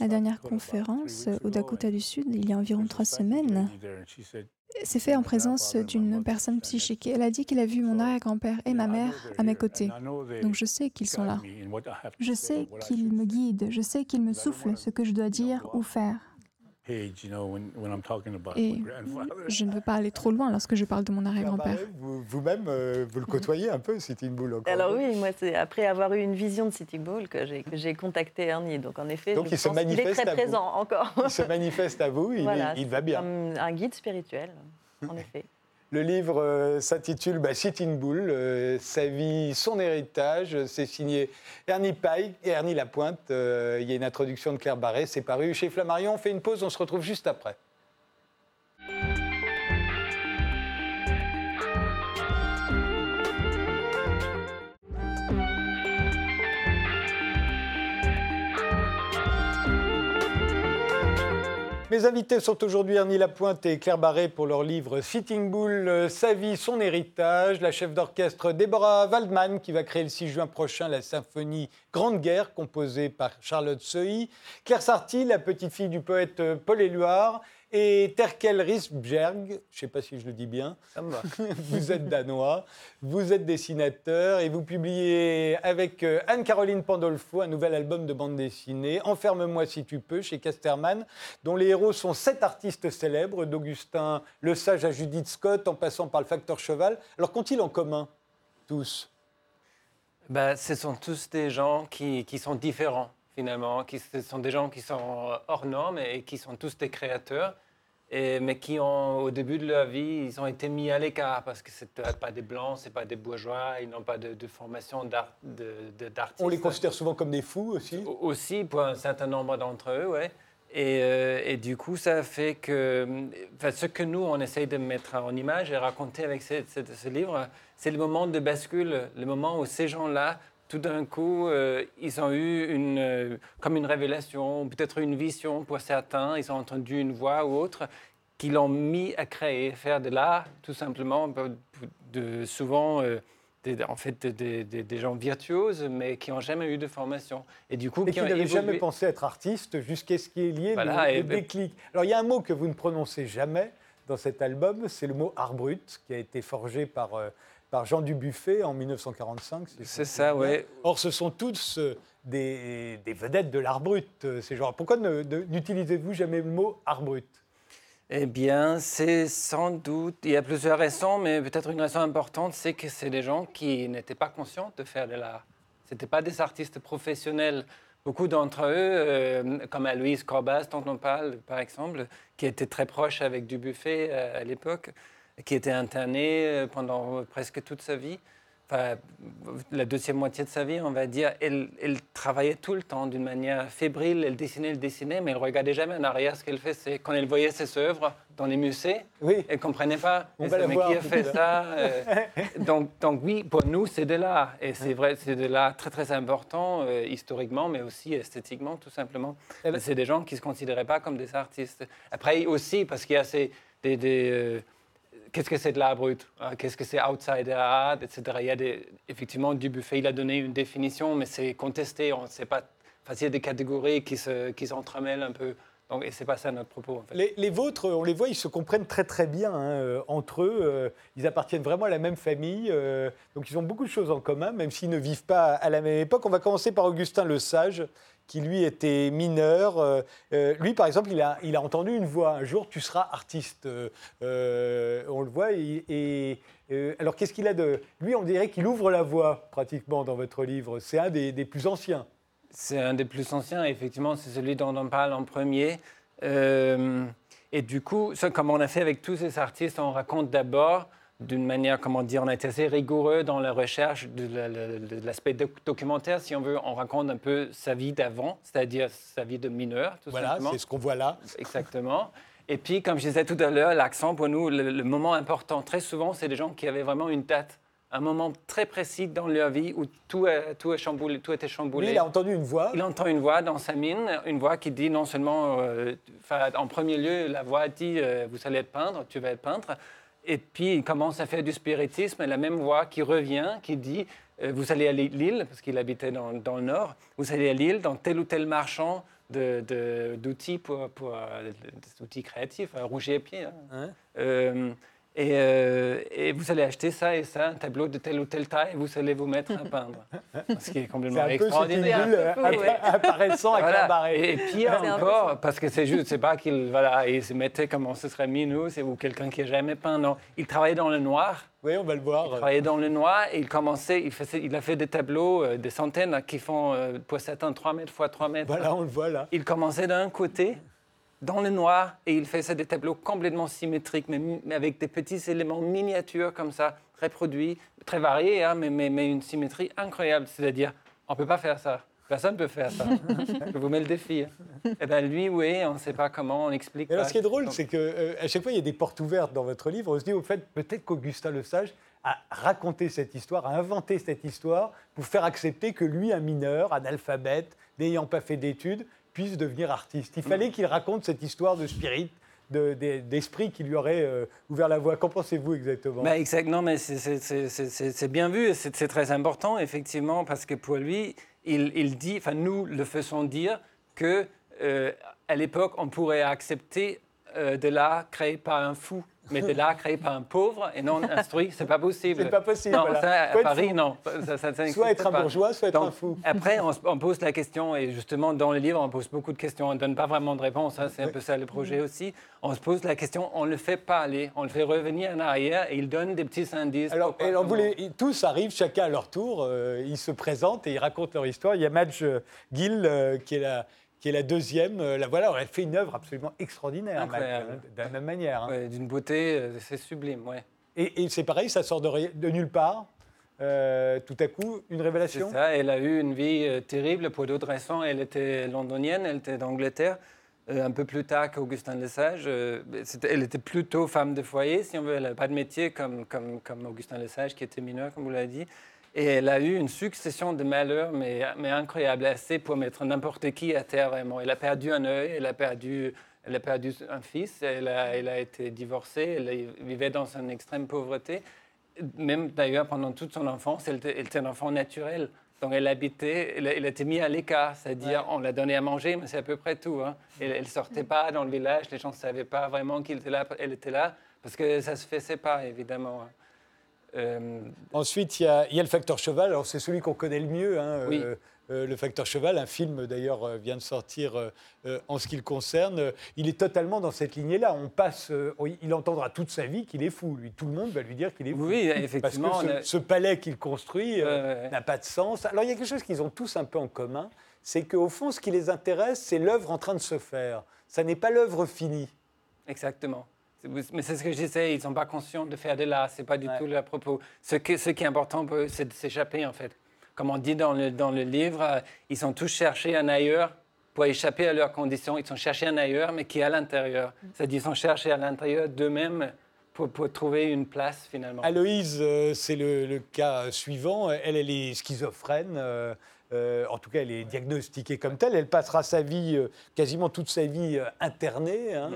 [SPEAKER 2] La dernière conférence au Dakota du Sud, il y a environ trois semaines, c'est fait en présence d'une personne psychique. Elle a dit qu'il a vu mon arrière-grand-père et ma mère à mes côtés. Donc je sais qu'ils sont là. Je sais qu'ils me guident. Je sais qu'ils me soufflent ce que je dois dire ou faire. Et je ne veux pas aller trop loin lorsque je parle de mon arrière-grand-père.
[SPEAKER 1] Vous-même, euh, vous, le côtoyez un peu, Sitting Bull encore.
[SPEAKER 4] Alors oui, moi, c'est après avoir eu une vision de Sitting Bull que j'ai contacté Ernie. Donc en effet,
[SPEAKER 1] Donc, je il, se manifeste
[SPEAKER 4] est très présent encore.
[SPEAKER 1] Il se manifeste à vous, il, il va bien.
[SPEAKER 4] Comme un guide spirituel, en effet.
[SPEAKER 1] Le livre euh, s'intitule bah, Sitting Bull, euh, sa vie, son héritage. C'est signé Ernie Pike et Ernie Lapointe. Euh, il y a une introduction de Claire Barré. C'est paru chez Flammarion. On fait une pause, on se retrouve juste après. Mes invités sont aujourd'hui Ernie Lapointe et Claire Barré pour leur livre Sitting Bull, euh, Sa vie, son héritage. La chef d'orchestre Deborah Waldman qui va créer le 6 juin prochain la symphonie Grande Guerre composée par Charlotte Seuil. Claire Sarti, la petite fille du poète Paul Éluard et Terkel Risberg, je ne sais pas si je le dis bien, vous êtes danois, vous êtes dessinateur et vous publiez avec euh, Anne-Caroline Pandolfo un nouvel album de bande dessinée, Enferme-moi si tu peux, chez Casterman, dont les héros sont sept artistes célèbres, d'Augustin Le Sage à Judith Scott, en passant par le facteur Cheval. Alors qu'ont-ils en commun, tous?
[SPEAKER 5] Ben, Ce sont tous des gens qui, qui sont différents finalement, qui ce sont des gens qui sont hors normes et qui sont tous des créateurs, et, mais qui ont, au début de leur vie, ils ont été mis à l'écart parce que ce pas des blancs, c'est pas des bourgeois, ils n'ont pas de, formation d'artiste.
[SPEAKER 1] On les considère souvent comme des fous aussi
[SPEAKER 5] Aussi, pour un certain nombre d'entre eux, oui. Et, euh, et, du coup, ça fait que enfin, ce que nous, on essaye de mettre en image et raconter avec ce, ce livre, c'est le moment de bascule, le moment où ces gens-là tout d'un coup, euh, ils ont eu une, euh, comme une révélation, peut-être une vision pour certains, ils ont entendu une voix ou autre, qui l'ont mis à créer, faire de l'art, tout simplement, de, souvent, euh, des, en fait, des gens virtuoses, mais qui n'ont jamais eu de formation.
[SPEAKER 1] Et du coup, qui, n'avaient jamais pensé être artistes jusqu'à ce qu'il y ait le, déclic. Alors, il y a un mot que vous ne prononcez jamais dans cet album, c'est le mot art brut, qui a été forgé par par Jean Dubuffet en 1945.
[SPEAKER 5] C'est ça, oui.
[SPEAKER 1] Or, ce sont tous euh, des, vedettes de l'art brut, euh, ces gens. Pourquoi n'utilisez-vous jamais le mot art brut?
[SPEAKER 5] Eh bien, c'est sans doute, il y a plusieurs raisons, mais peut-être une raison importante, c'est que c'est des gens qui n'étaient pas conscients de faire de l'art. Ce n'étaient pas des artistes professionnels. Beaucoup d'entre eux, euh, comme à Louise Corbas, dont on parle, par exemple, qui était très proche avec Dubuffet à l'époque, qui était interné euh, pendant presque toute sa vie, enfin, la deuxième moitié de sa vie, on va dire. Elle, elle travaillait tout le temps d'une manière fébrile, elle dessinait, elle dessinait, mais elle regardait jamais en arrière. Ce qu'elle fait, c'est quand elle voyait ses œuvres dans les musées, oui. elle ne comprenait pas.
[SPEAKER 1] On va mais
[SPEAKER 5] qui a fait ça euh, donc, donc oui, pour nous, c'est de l'art. Et c'est vrai, c'est de l'art très très important, euh, historiquement, mais aussi esthétiquement, tout simplement. C'est des gens qui ne se considéraient pas comme des artistes. Après aussi, parce qu'il y a ces, des... des qu'est-ce que c'est de l'art brut hein, Qu'est-ce que c'est outsider art, etc. Il y a effectivement, Dubuffet, il a donné une définition, mais c'est contesté. On sait pas. Enfin, il y a des catégories qui s'entremêlent un peu. Donc, et c'est pas ça notre propos.
[SPEAKER 1] les, vôtres, on les voit, ils se comprennent très très bien hein, euh, entre eux. Euh, ils appartiennent vraiment à la même famille, euh, donc ils ont beaucoup de choses en commun, même s'ils ne vivent pas à la même époque. On va commencer par Augustin Le Sage, qui lui était mineur. Euh, euh, lui, par exemple, il a, entendu une voix. Un jour, tu seras artiste. Euh, on le voit. Et, alors, qu'est-ce qu'il a de. Lui, on dirait qu'il ouvre la voie pratiquement dans votre livre. C'est un des, plus anciens.
[SPEAKER 5] C'est un des plus anciens, effectivement. C'est celui dont on parle en premier. et du coup, comme on a fait avec tous ces artistes, on raconte d'abord d'une manière, comment dire, on a été assez rigoureux dans la recherche de, l'aspect documentaire. Si on veut, on raconte un peu sa vie d'avant, c'est-à-dire sa vie de mineur, tout
[SPEAKER 1] voilà, c'est ce qu'on voit là.
[SPEAKER 5] Exactement. Et puis, comme je disais tout à l'heure, l'accent pour nous, le, moment important, très souvent, c'est des gens qui avaient vraiment une date un moment très précis dans leur vie où tout, tout, chamboulé, tout était chamboulé.
[SPEAKER 1] il a entendu une voix.
[SPEAKER 5] Il entend une voix dans sa mine, une voix qui dit non seulement, euh, en premier lieu, la voix dit euh, vous allez être peintre, tu vas être peintre. Et puis il commence à faire du spiritisme, la même voix qui revient, qui dit euh, vous allez à Lille, parce qu'il habitait dans, dans, le nord, vous allez à Lille, dans tel ou tel marchand d'outils pour, pour, outils créatifs, à rouger et pied. Hein. hein? Euh, et, vous allez acheter ça et ça, un tableau de telle ou telle taille, et vous allez vous mettre à peindre. Ce qui est complètement
[SPEAKER 1] un
[SPEAKER 5] extraordinaire.
[SPEAKER 1] Peu euh, apparaissant avec voilà.
[SPEAKER 5] Et, pire encore, parce que c'est juste, c'est pas qu'il voilà, il se mettait comme ce serait Minou, ou quelqu'un qui n'a jamais peint. Non, il travaillait dans le noir.
[SPEAKER 1] Oui, on va le voir.
[SPEAKER 5] Il travaillait dans le noir et il commençait, il, faisait, il a fait des tableaux, euh, des centaines qui font pour certains 3 mètres x 3 mètres.
[SPEAKER 1] Voilà, on le voit là.
[SPEAKER 5] Il commençait d'un côté dans le noir et il fait ça des tableaux complètement symétriques, mais, avec des petits éléments miniatures comme ça, reproduits, très variés, hein, mais, mais, une symétrie incroyable. C'est-à-dire, on ne peut pas faire ça. Personne ne peut faire ça. Je vous mets le défi. Et eh bien lui, oui, on ne sait pas comment, on explique.
[SPEAKER 1] alors, ce qui est drôle, c'est qu'à euh, à chaque fois, il y a des portes ouvertes dans votre livre. On se dit, au fait, peut-être qu'Augustin Le Sage a raconté cette histoire, a inventé cette histoire pour faire accepter que lui, un mineur, analphabète, n'ayant pas fait d'études, puisse devenir artiste. Il fallait qu'il raconte cette histoire de spirit, d'esprit qui lui aurait euh, ouvert la voie. Qu'en pensez-vous exactement?
[SPEAKER 5] Bah, Exactement, mais c'est bien vu, c'est très important, effectivement, parce que pour lui, il, dit, enfin nous le faisons dire que euh, à l'époque, on pourrait accepter euh, de l'art créé par un fou mais de l'art créé par un pauvre et non instruit, c'est pas possible.
[SPEAKER 1] C'est pas possible.
[SPEAKER 5] Non, ça, à Paris, non.
[SPEAKER 1] soit être un bourgeois, soit être un fou.
[SPEAKER 5] Après, on, pose la question, et justement, dans le livre, on pose beaucoup de questions. On ne donne pas vraiment de réponse, hein, c'est un peu ça le projet aussi. On se pose la question, on ne le fait pas aller, on le fait revenir en arrière et il donne des petits indices.
[SPEAKER 1] Alors, et alors tous arrivent, chacun à leur tour, euh, ils se présentent et ils racontent leur histoire. Il y a Madge Gill, euh, qui est la qui est la deuxième. Euh, la voilà, elle fait une œuvre absolument extraordinaire, de la même manière.
[SPEAKER 5] Hein. D'une beauté, euh, c'est sublime, ouais.
[SPEAKER 1] Et, c'est pareil, ça sort de, de nulle part. Euh, tout à coup, une révélation
[SPEAKER 5] C'est ça, elle a eu une vie terrible pour d'autres raisons. Elle était londonienne, elle était d'Angleterre. un peu plus tard qu'Augustin Lesage. elle était plutôt femme de foyer, si on veut. Elle n'avait pas de métier comme, comme, comme Augustin Lesage, qui était mineur, comme vous l'avez dit. Et elle a eu une succession de malheurs, mais, mais incroyable, assez pour mettre n'importe qui à terre vraiment. Elle a perdu un œil, elle a perdu, elle a perdu un fils, elle a, elle a été divorcée, elle vivait dans une extrême pauvreté. Même d'ailleurs, pendant toute son enfance, elle était, un enfant naturel. Donc elle habitait, elle, était mise à l'écart, c'est-à-dire on l'a donné à manger, mais c'est à peu près tout. Hein. Elle ne sortait pas dans le village, les gens ne savaient pas vraiment qu'elle était là, elle était là, parce que ça ne se faisait pas, évidemment. Hein.
[SPEAKER 1] Euh, Ensuite, il y, a, le facteur cheval. Alors, c'est celui qu'on connaît le mieux. Hein, euh, euh, le facteur cheval, un film d'ailleurs vient de sortir en ce qui le concerne. Il est totalement dans cette lignée-là. On passe, il entendra toute sa vie qu'il est fou. Lui, tout le monde va lui dire qu'il est fou.
[SPEAKER 5] Oui, effectivement.
[SPEAKER 1] Parce que ce, palais qu'il construit n'a pas de sens. Alors, il y a quelque chose qu'ils ont tous un peu en commun, c'est qu'au fond, ce qui les intéresse, c'est l'œuvre en train de se faire. Ça n'est pas l'œuvre finie.
[SPEAKER 5] Exactement. Mais c'est ce que j'essaie, ils ne sont pas conscients de faire de l'art, ce n'est pas du tout le propos. Ce, ce qui est important pour eux, c'est de s'échapper en fait. Comme on dit dans le, dans le livre, euh, ils sont tous cherchés un ailleurs pour échapper à leurs conditions. Ils sont cherchés un ailleurs, mais qui est à l'intérieur. C'est-à-dire qu'ils sont cherchés à l'intérieur d'eux-mêmes pour, pour, trouver une place finalement.
[SPEAKER 1] Aloïse, euh, c'est le, le, cas suivant. Elle, elle est schizophrène. Euh, en tout cas, elle est diagnostiquée comme telle. Elle passera sa vie, euh, quasiment toute sa vie, euh, internée. Hein,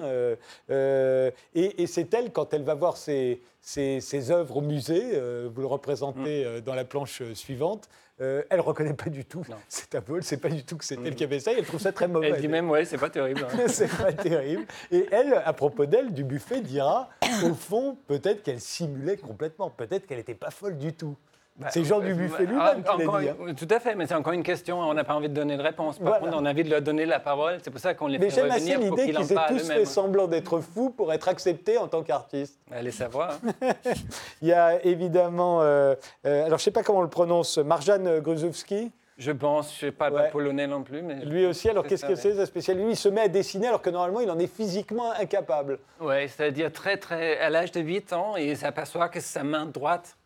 [SPEAKER 1] et, c'est elle, quand elle va voir ses, ses, œuvres au musée, vous le représentez mm. dans la planche suivante, elle ne reconnaît pas du tout cet vol, c'est pas du tout que c'est elle mm. qui avait ça, elle trouve ça très mauvais.
[SPEAKER 5] Elle dit même, ouais, c'est pas terrible. Hein.
[SPEAKER 1] c'est pas terrible. Et elle, à propos d'elle, du buffet, dira, au fond, peut-être qu'elle simulait complètement, peut-être qu'elle n'était pas folle du tout. Bah, c'est Jean Dubuffet lui-même qui l'a dit.
[SPEAKER 5] Hein. Tout à fait, mais c'est encore une question. On n'a pas envie de donner de réponse. Par contre, on a envie de leur donner la parole. C'est pour ça qu'on les fait revenir
[SPEAKER 1] pour
[SPEAKER 5] parlent
[SPEAKER 1] l'idée qu'ils aient tous fait semblant d'être fous pour être acceptés en tant qu'artistes.
[SPEAKER 5] Allez savoir.
[SPEAKER 1] Il y a évidemment, euh, euh, alors je ne sais pas comment on le prononce, Marjan Gruzowski.
[SPEAKER 5] Je pense, je ne sais pas le polonais non plus. Mais
[SPEAKER 1] lui aussi, alors qu'est-ce que c'est sa spécialité Lui, il se met à dessiner alors que normalement, il en est physiquement incapable.
[SPEAKER 5] Oui, c'est-à-dire très, très, à l'âge de 8 ans, il s'aperçoit que sa main droite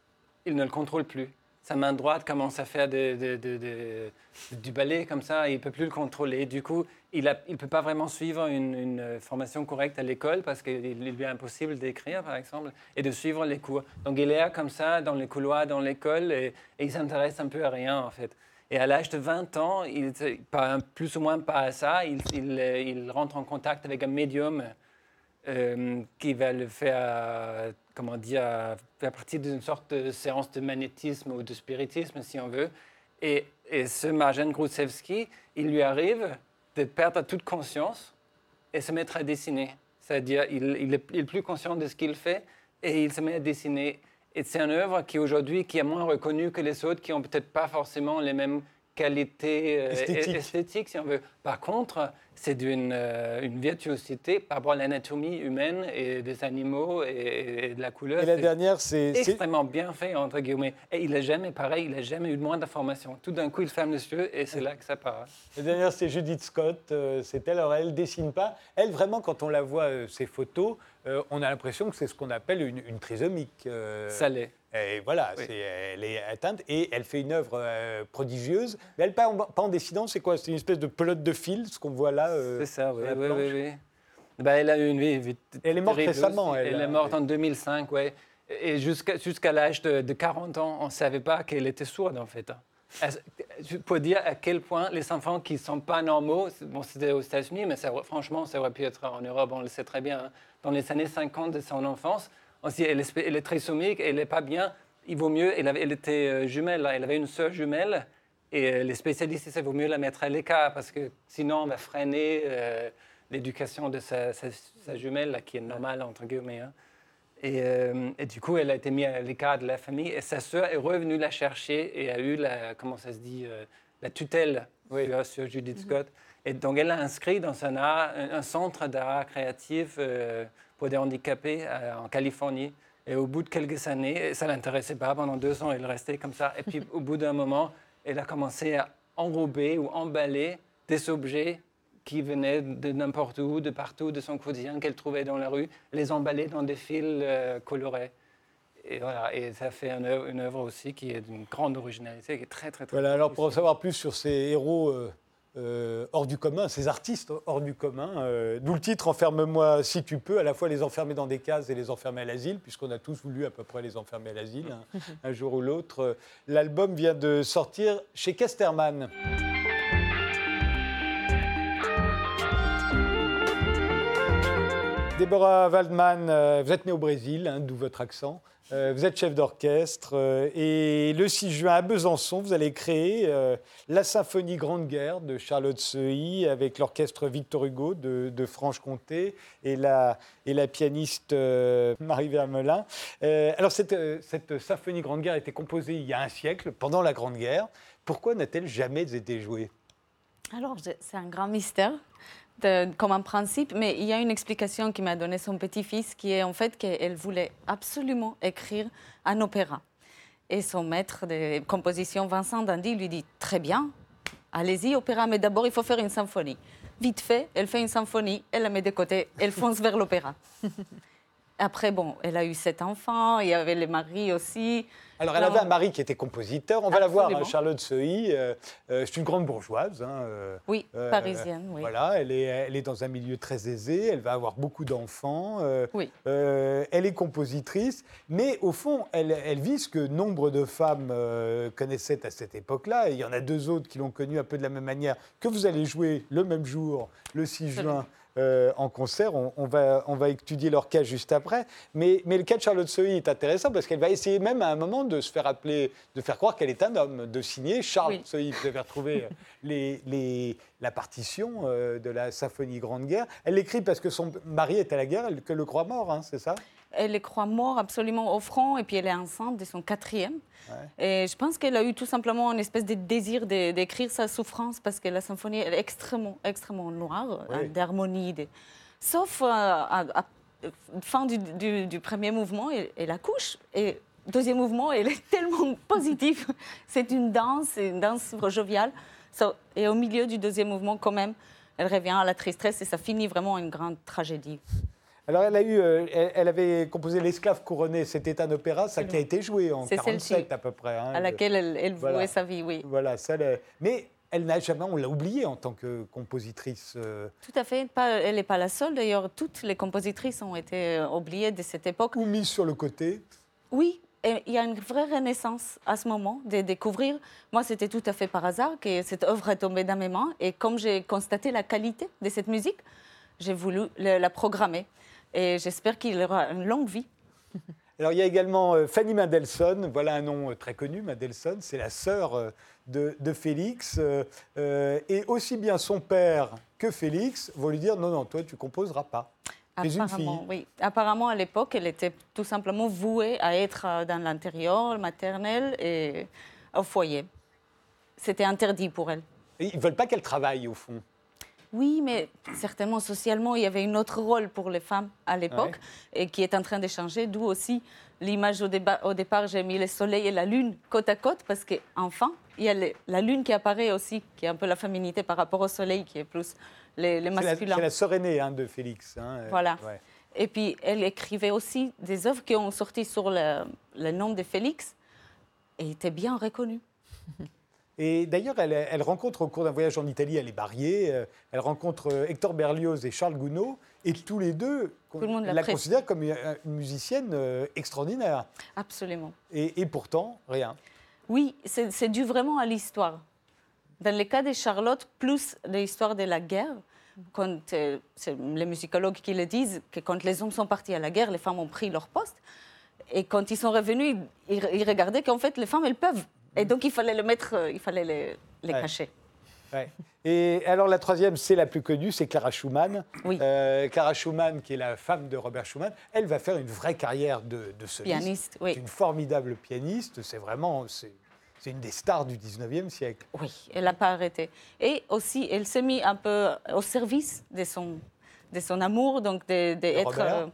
[SPEAKER 5] il ne le contrôle plus. sa main droite commence à faire du ballet comme ça, et il ne peut plus le contrôler. Du coup, il ne peut pas vraiment suivre une, formation correcte à l'école parce qu'il lui est impossible d'écrire, par exemple, et de suivre les cours. Donc il est là comme ça, dans les couloirs, dans l'école, et, il s'intéresse un peu à rien, en fait. Et à l'âge de 20 ans, plus ou moins pas à ça, il, rentre en contact avec un médium euh, qui va le faire comment dire, à partir d'une sorte de séance de magnétisme ou de spiritisme, si on veut. Et, ce Marjan Grusevski, il lui arrive de perdre toute conscience et se mettre à dessiner. C'est-à-dire, il, il, est, plus conscient de ce qu'il fait et il se met à dessiner. Et c'est une œuvre qui aujourd'hui qui est moins reconnue que les autres, qui n'ont peut-être pas forcément les mêmes qualités euh, esthétiques, si on veut. Par contre, c'est d'une euh, une virtuosité par rapport à l'anatomie humaine et des animaux et, de la couleur.
[SPEAKER 1] Et la dernière, c'est
[SPEAKER 5] extrêmement bien fait entre guillemets. Et il n'a jamais pareil, il n'a jamais eu de moins d'informations. Tout d'un coup, il ferme les yeux et c'est là que ça part.
[SPEAKER 1] La dernière, c'est Judith Scott. Euh, c'est elle. Alors, elle dessine pas. Elle, vraiment, quand on la voit, ses photos, on a l'impression que c'est ce qu'on appelle une, une trisomique.
[SPEAKER 5] ça l'est.
[SPEAKER 1] Et voilà, elle est atteinte et elle fait une œuvre euh, prodigieuse. Mais elle en, pas en dessinant, c'est quoi? C'est une espèce de pelote de fil, ce qu'on voit là.
[SPEAKER 5] Euh, c'est ça, oui, oui, oui, bah, elle a eu une vie.
[SPEAKER 1] Elle est morte récemment.
[SPEAKER 5] Elle, elle, est morte en 2005, ouais. Et jusqu'à l'âge de, 40 ans, on ne savait pas qu'elle était sourde, en fait. Hein. Pour dire à quel point les enfants qui ne sont pas normaux, bon, c'était aux États-Unis, mais ça, franchement, ça aurait pu être en Europe, on le sait très bien. Hein. Dans les années 50 de son enfance, on se dit, elle est, elle est trisomique, elle n'est pas bien, il vaut mieux, elle, avait, elle était euh, jumelle, elle avait une sœur jumelle, et euh, les spécialistes disaient, il vaut mieux la mettre à l'écart, parce que sinon on va freiner euh, l'éducation de sa, jumelle, qui est normale, entre guillemets. Hein. Et, et, du coup, elle a été mise à l'écart de la famille, et sa sœur est revenue la chercher et a eu, la, comment ça se dit, la tutelle sur, Judith Scott. Et donc, elle a inscrit dans un, un centre d'art créatif pour des handicapés en Californie. Et au bout de quelques années, ça ne l'intéressait pas. Pendant deux ans, elle restait comme ça. Et puis, au bout d'un moment, elle a commencé à enrober ou emballer des objets qui venaient de n'importe où, de partout, de son quotidien qu'elle trouvait dans la rue, les emballer dans des fils euh, colorés. Et voilà, et ça fait une œuvre, aussi qui est d'une grande originalité, qui est très, très, très.
[SPEAKER 1] Voilà, alors pour en savoir plus sur ces héros. Euh, euh, hors du commun, ces artistes hors du commun. Euh, d'où le titre Enferme-moi si tu peux, à la fois les enfermer dans des cases et les enfermer à l'asile, puisqu'on a tous voulu à peu près les enfermer à l'asile, hein, un jour ou l'autre. L'album vient de sortir chez Kesterman. Déborah Waldman, euh, vous êtes née au Brésil, hein, d'où votre accent. Euh, vous êtes chef d'orchestre euh, et le 6 juin à Besançon, vous allez créer la symphonie Grande Guerre de Charlotte Seuilly avec l'orchestre Victor Hugo de, Franche-Comté et la, pianiste Marie Vermelin. alors cette symphonie Grande Guerre a été composée il y a un siècle, pendant la Grande Guerre. Pourquoi n'a-t-elle jamais été jouée?
[SPEAKER 6] Alors, c'est un grand mystère comme un principe, mais il y a une explication qui m'a donné son petit-fils, qui est en fait qu'elle voulait absolument écrire un opéra. Et son maître de composition, Vincent Dandy, lui dit Très bien, allez-y, opéra, mais d'abord il faut faire une symphonie. Vite fait, elle fait une symphonie, elle la met de côté, elle fonce vers l'opéra. Après, bon, elle a eu sept enfants, il y avait les maris aussi.
[SPEAKER 1] Alors, elle avait un mari qui était compositeur. On va la voir, hein, Charlotte Seuilly. Euh, euh, c'est une grande bourgeoise. Hein,
[SPEAKER 6] euh, oui, parisienne. Oui.
[SPEAKER 1] Voilà, elle est, elle est dans un milieu très aisé. Elle va avoir beaucoup d'enfants.
[SPEAKER 6] oui.
[SPEAKER 1] elle est compositrice. Mais au fond, elle, elle vit ce que nombre de femmes connaissaient à cette époque-là. il y en a deux autres qui l'ont connue un peu de la même manière que vous allez jouer le même jour, le 6 juin. Euh, en concert. On, va, on va étudier leur cas juste après. Mais, mais le cas de Charlotte Sohi est intéressant parce qu'elle va essayer même à un moment de se faire appeler, de faire croire qu'elle est un homme, de signer Charles oui. Vous avez retrouvé les, les, la partition euh, de la symphonie Grande Guerre. Elle l'écrit parce que son mari est à la guerre, elle le croit mort, hein, c'est ça?
[SPEAKER 6] Elle le croit mort absolument au front et puis elle est enceinte de son quatrième. Et je pense qu'elle a eu tout simplement une espèce de désir d'écrire sa souffrance parce que la symphonie est extrêmement, extrêmement noire, hein, d'harmonie. Sauf euh, à, la fin du, premier mouvement, elle, accouche. Et deuxième mouvement, elle est tellement positive. C'est une danse, une danse joviale. et au milieu du deuxième mouvement, quand même, elle revient à la tristesse et ça finit vraiment une grande tragédie.
[SPEAKER 1] Alors, elle, a eu, euh, elle, avait composé L'esclave couronné, c'était un opéra, ça qui a été joué en 47 à peu près.
[SPEAKER 6] Hein, à laquelle elle, elle vouait sa vie, oui.
[SPEAKER 1] Voilà, ça, mais elle n'a jamais, on l'a oubliée en tant que compositrice. Euh.
[SPEAKER 6] Tout à fait, pas, elle n'est pas la seule. D'ailleurs, toutes les compositrices ont été euh, oubliées de cette époque.
[SPEAKER 1] Ou mises sur le côté.
[SPEAKER 6] Oui, et il y a une vraie renaissance à ce moment de découvrir. Moi, c'était tout à fait par hasard que cette œuvre est tombée dans mes mains. Et comme j'ai constaté la qualité de cette musique, j'ai voulu la programmer. Et j'espère qu'il aura une longue vie.
[SPEAKER 1] Alors, il y a également euh, Fanny Mendelssohn. Voilà un nom très connu, Mendelssohn. C'est la sœur de, Félix. Euh, euh, et aussi bien son père que Félix vont lui dire non, non, toi, tu composeras pas.
[SPEAKER 6] Apparemment, oui. Apparemment, à l'époque, elle était tout simplement vouée à être euh, dans l'intérieur, maternel et au foyer. C'était interdit pour elle.
[SPEAKER 1] ils ne veulent pas qu'elle travaille, au fond.
[SPEAKER 6] Oui, mais certainement socialement, il y avait un autre rôle pour les femmes à l'époque et qui est en train de changer, d'où aussi l'image au, au, départ, j'ai mis le soleil et la lune côte à côte parce qu'enfin, il y a la lune qui apparaît aussi, qui est un peu la féminité par rapport au soleil, qui est plus les, les masculins.
[SPEAKER 1] C'est la, sœur aînée hein, de Félix. Hein,
[SPEAKER 6] euh, voilà. Et puis, elle écrivait aussi des œuvres qui ont sorti sur le, le nom de Félix et étaient bien reconnues.
[SPEAKER 1] Et d'ailleurs, elle, rencontre au cours d'un voyage en Italie, elle est mariée, euh, elle rencontre euh, Hector Berlioz et Charles Gounod, et tous les deux la, la considèrent comme une, musicienne extraordinaire.
[SPEAKER 6] Absolument.
[SPEAKER 1] Et, et pourtant, rien.
[SPEAKER 6] Oui, c'est dû vraiment à l'histoire. Dans le cas de Charlotte, plus l'histoire de la guerre, quand euh, c'est les musicologues qui le disent, que quand les hommes sont partis à la guerre, les femmes ont pris leur poste. Et quand ils sont revenus, ils, regardaient qu'en fait, les femmes, elles peuvent. Et donc, il fallait le mettre, euh, il fallait les, les cacher.
[SPEAKER 1] Et alors la troisième, c'est la plus connue, c'est Clara Schumann.
[SPEAKER 6] Oui.
[SPEAKER 1] Euh, Clara Schumann, qui est la femme de Robert Schumann, elle va faire une vraie carrière de, de soliste.
[SPEAKER 6] Pianiste, oui.
[SPEAKER 1] une formidable pianiste. C'est vraiment, c'est, une des stars du 19e siècle.
[SPEAKER 6] Oui, elle n'a pas arrêté. Et aussi, elle s'est mise un peu au service de son, de son amour, donc de, de, Robert. Euh,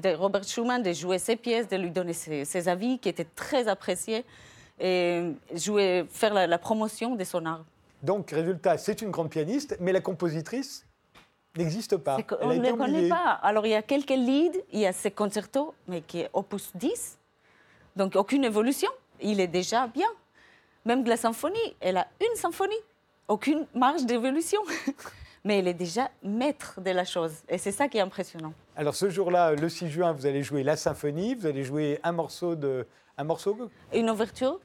[SPEAKER 6] de Robert Schumann, de jouer ses pièces, de lui donner ses, avis, qui étaient très appréciés, et jouer, faire la promotion de son art.
[SPEAKER 1] Donc, résultat, c'est une grande pianiste, mais la compositrice n'existe pas.
[SPEAKER 6] on ne le connaît pas. Alors, il y a quelques leads, il y a ce concerto, mais qui est opus 10. Donc, aucune évolution. Il est déjà bien. Même la symphonie, elle a une symphonie. Aucune marge d'évolution. mais elle est déjà maître de la chose. Et c'est ça qui est impressionnant.
[SPEAKER 1] Alors, ce jour-là, le 6 juin, vous allez jouer la symphonie, vous allez jouer un morceau de. Un morceau
[SPEAKER 6] Une ouverture de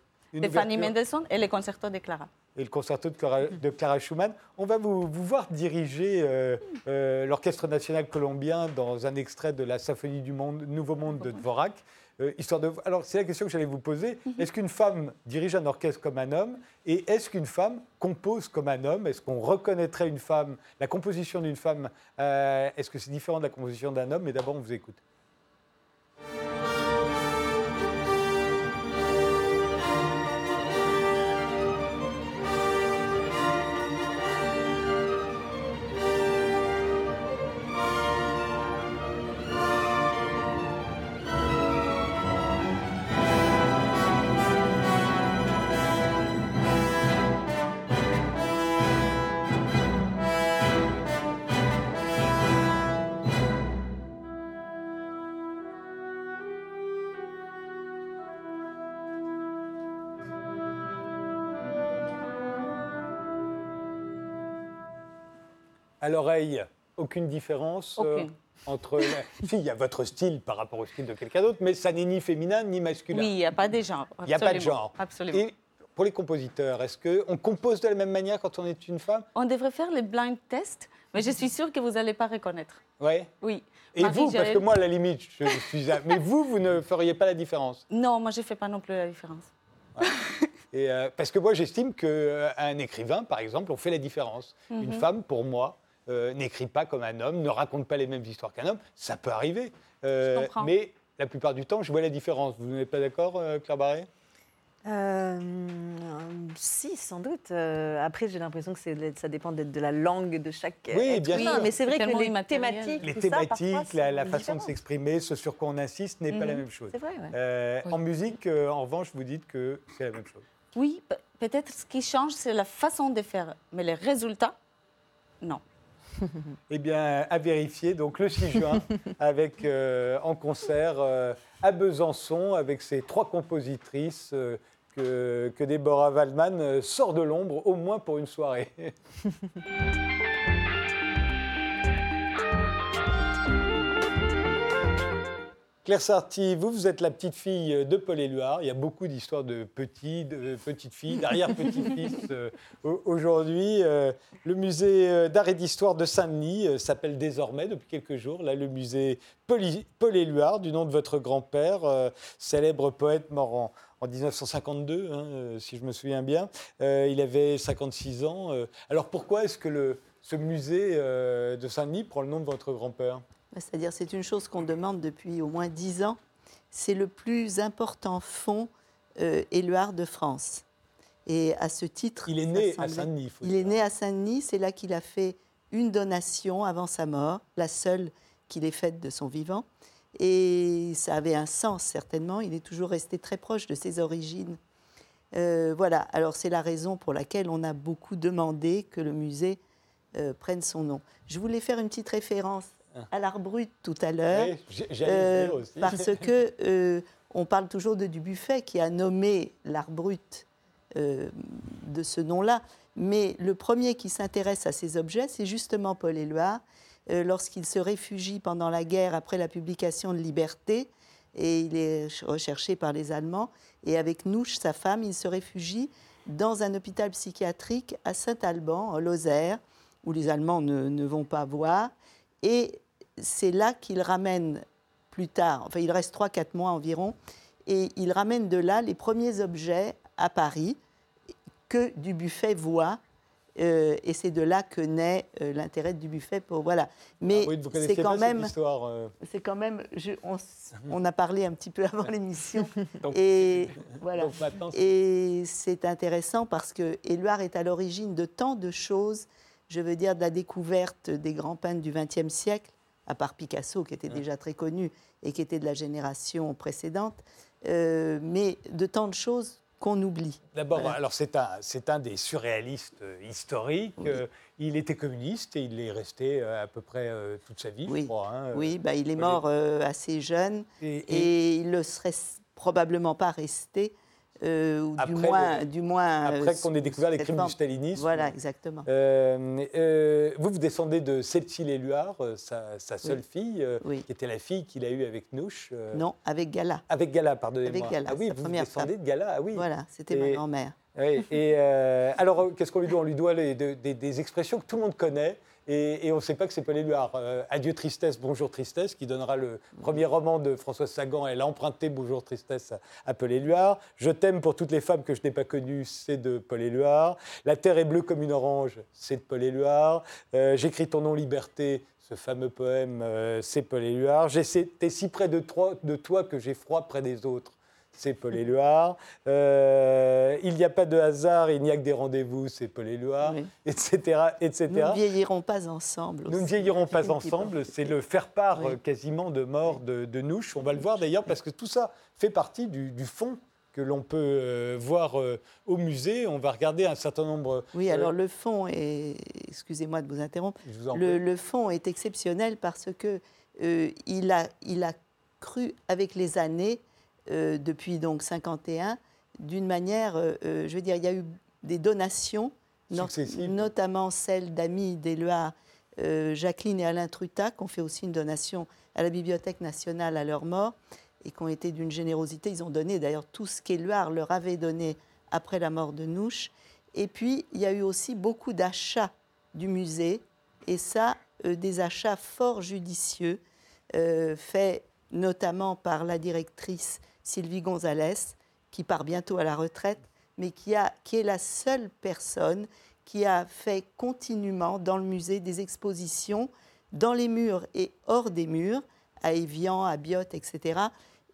[SPEAKER 6] Fanny Mendelssohn et le concerto de Clara
[SPEAKER 1] et le concerto de Clara, de Clara Schumann. On va vous, voir diriger euh, euh, l'Orchestre national colombien dans un extrait de la Symphonie du monde, Nouveau Monde de Dvorak. Euh, histoire de... Alors, c'est la question que j'allais vous poser. Mhm. Est-ce qu'une femme dirige un orchestre comme un homme? Et est-ce qu'une femme compose comme un homme? Est-ce qu'on reconnaîtrait une femme, la composition d'une femme Est-ce que c'est différent de la composition d'un homme? Mais d'abord, on vous écoute. À l'oreille, aucune différence
[SPEAKER 6] euh,
[SPEAKER 1] entre. si, il y a votre style par rapport au style de quelqu'un d'autre, mais ça n'est ni féminin ni masculin.
[SPEAKER 6] Oui, il n'y a pas de genre.
[SPEAKER 1] Il n'y a pas de genre.
[SPEAKER 6] Absolument.
[SPEAKER 1] Et pour les compositeurs, est-ce qu'on compose de la même manière quand on est une femme?
[SPEAKER 6] On devrait faire les blind tests, mais je suis sûre que vous n'allez pas reconnaître.
[SPEAKER 1] Ouais.
[SPEAKER 6] Oui.
[SPEAKER 1] Et vous, parce que moi, à la limite, je suis. mais vous, vous ne feriez pas la différence
[SPEAKER 6] Non, moi, je ne fais pas non plus la différence.
[SPEAKER 1] Et euh, parce que moi, j'estime qu'un euh, écrivain, par exemple, on fait la différence. Une mhm. femme, pour moi, euh, n'écrit pas comme un homme, ne raconte pas les mêmes histoires qu'un homme. Ça peut arriver.
[SPEAKER 6] Euh,
[SPEAKER 1] mais la plupart du temps, je vois la différence. Vous n'êtes pas d'accord, euh, Claire Barré?
[SPEAKER 4] Si, sans doute. après, j'ai l'impression que ça dépend de, de, la langue de chaque.
[SPEAKER 1] Oui, bien sûr.
[SPEAKER 4] Mais c'est vrai que les thématiques,
[SPEAKER 1] les thématiques, la, façon de s'exprimer, ce sur quoi on insiste, n'est pas la mhm. même chose.
[SPEAKER 4] C'est vrai.
[SPEAKER 1] En musique, en revanche, vous dites que c'est la même chose.
[SPEAKER 6] Oui, peut-être ce qui change, c'est la façon de faire, mais les résultats, non.
[SPEAKER 1] Eh bien, à vérifier, donc le 6 juin, avec, en concert à Besançon, avec ces trois compositrices que, que Déborah Waldman sort de l'ombre, au moins pour une soirée. Claire Sarti, vous, vous êtes la petite fille de Paul Éluard. Il y a beaucoup d'histoires de petits, de petites filles, d'arrière-petits-fils euh, aujourd'hui. Euh, le musée euh, d'art et d'histoire de Saint-Denis s'appelle désormais, depuis quelques jours, là, le musée Paul Éluard, du nom de votre grand-père, célèbre poète mort en, 1952, hein, si je me souviens bien. il avait 56 ans. alors pourquoi est-ce que le, ce musée de Saint-Denis prend le nom de votre grand-père?
[SPEAKER 3] C'est-à-dire c'est une chose qu'on demande depuis au moins dix ans. C'est le plus important fonds euh, éluard de France. Et à ce titre,
[SPEAKER 1] il est né à Saint-Denis.
[SPEAKER 3] Il est né à Saint-Denis. C'est là qu'il a fait une donation avant sa mort, la seule qu'il ait faite de son vivant. Et ça avait un sens certainement. Il est toujours resté très proche de ses origines. Euh, voilà. Alors c'est la raison pour laquelle on a beaucoup demandé que le musée euh, prenne son nom. Je voulais faire une petite référence à l'art brut tout à l'heure.
[SPEAKER 1] Euh,
[SPEAKER 3] parce que euh, on parle toujours de Dubuffet qui a nommé l'art brut euh, de ce nom-là. Mais le premier qui s'intéresse à ces objets, c'est justement Paul Éluard, lorsqu'il se réfugie pendant la guerre après la publication de Liberté, et il est recherché par les Allemands. Et avec Nouche, sa femme, il se réfugie dans un hôpital psychiatrique à Saint-Alban, en Lozère, où les Allemands ne, ne vont pas voir. Et c'est là qu'il ramène plus tard, enfin il reste 3-4 mois environ, et il ramène de là les premiers objets à Paris que Dubuffet voit. Euh, et c'est de là que naît euh, l'intérêt du buffet pour voilà. Mais
[SPEAKER 1] ah c'est quand, même, euh.
[SPEAKER 3] c'est quand même, on, a parlé un petit peu avant l'émission et voilà. et c'est intéressant parce que Éluard est à l'origine de tant de choses. Je veux dire de la découverte des grands peintres du XXe siècle à part Picasso, qui était déjà très connu et qui était de la génération précédente, euh, mais de tant de choses qu'on oublie.
[SPEAKER 1] D'abord, alors c'est un, c'est un des surréalistes euh, historiques. Euh, il était communiste et il est resté à peu près toute sa vie,
[SPEAKER 3] oui.
[SPEAKER 1] je crois. Hein,
[SPEAKER 3] oui, bah, il est mort assez jeune et, et, il ne serait probablement pas resté euh, ou
[SPEAKER 1] après
[SPEAKER 3] du moins, du moins
[SPEAKER 1] après qu'on ait découvert les crimes du stalinisme.
[SPEAKER 3] Voilà, exactement.
[SPEAKER 1] Euh, euh, vous, vous descendez de Cécile Éluard, sa, sa seule fille, qui était la fille qu'il a eue avec Nouche.
[SPEAKER 3] non, avec Gala.
[SPEAKER 1] Avec Gala, pardonnez-moi.
[SPEAKER 3] Avec Gala,
[SPEAKER 1] ah oui, vous descendez de Gala, ah oui.
[SPEAKER 3] Voilà, c'était ma grand-mère.
[SPEAKER 1] Oui, et alors, qu'est-ce qu'on lui doit? On lui doit les, des expressions que tout le monde connaît. Et, on ne sait pas que c'est Paul Éluard. Euh, Adieu tristesse, bonjour tristesse, qui donnera le premier roman de Françoise Sagan. Elle a emprunté Bonjour tristesse à, Paul Éluard. Je t'aime pour toutes les femmes que je n'ai pas connues, c'est de Paul Éluard. La terre est bleue comme une orange, c'est de Paul Éluard. Euh, j'écris ton nom liberté, ce fameux poème, euh, c'est Paul Éluard. T'es si près de toi que j'ai froid près des autres c'est Paul Éluard. Euh, il n'y a pas de hasard, il n'y a que des rendez-vous, c'est Paul Éluard, etc., etc.
[SPEAKER 3] Nous ne vieillirons pas ensemble.
[SPEAKER 1] Nous ne vieillirons pas ensemble, c'est le faire-part euh, quasiment de mort de, de, Nouche. On va le voir d'ailleurs parce que tout ça fait partie du, fond que l'on peut euh, voir au musée. On va regarder un certain nombre.
[SPEAKER 3] Oui, alors le fond est, excusez-moi de vous interrompre, le, le, fond est exceptionnel parce que il a, il a cru avec les années euh, depuis donc 51, d'une manière, euh, euh, je veux dire, il y a eu des donations, notamment celle d'amis d'Éluard, Jacqueline et Alain Trutac, qui ont fait aussi une donation à la Bibliothèque nationale à leur mort et qui ont été d'une générosité. Ils ont donné d'ailleurs tout ce qu'Éluard leur avait donné après la mort de Nouche. Et puis, il y a eu aussi beaucoup d'achats du musée, et ça, des achats fort judicieux, faits notamment par la directrice Sylvie Gonzalez, qui part bientôt à la retraite, mais qui, a, qui est la seule personne qui a fait continuellement dans le musée des expositions, dans les murs et hors des murs, à Évian, à Biot, etc.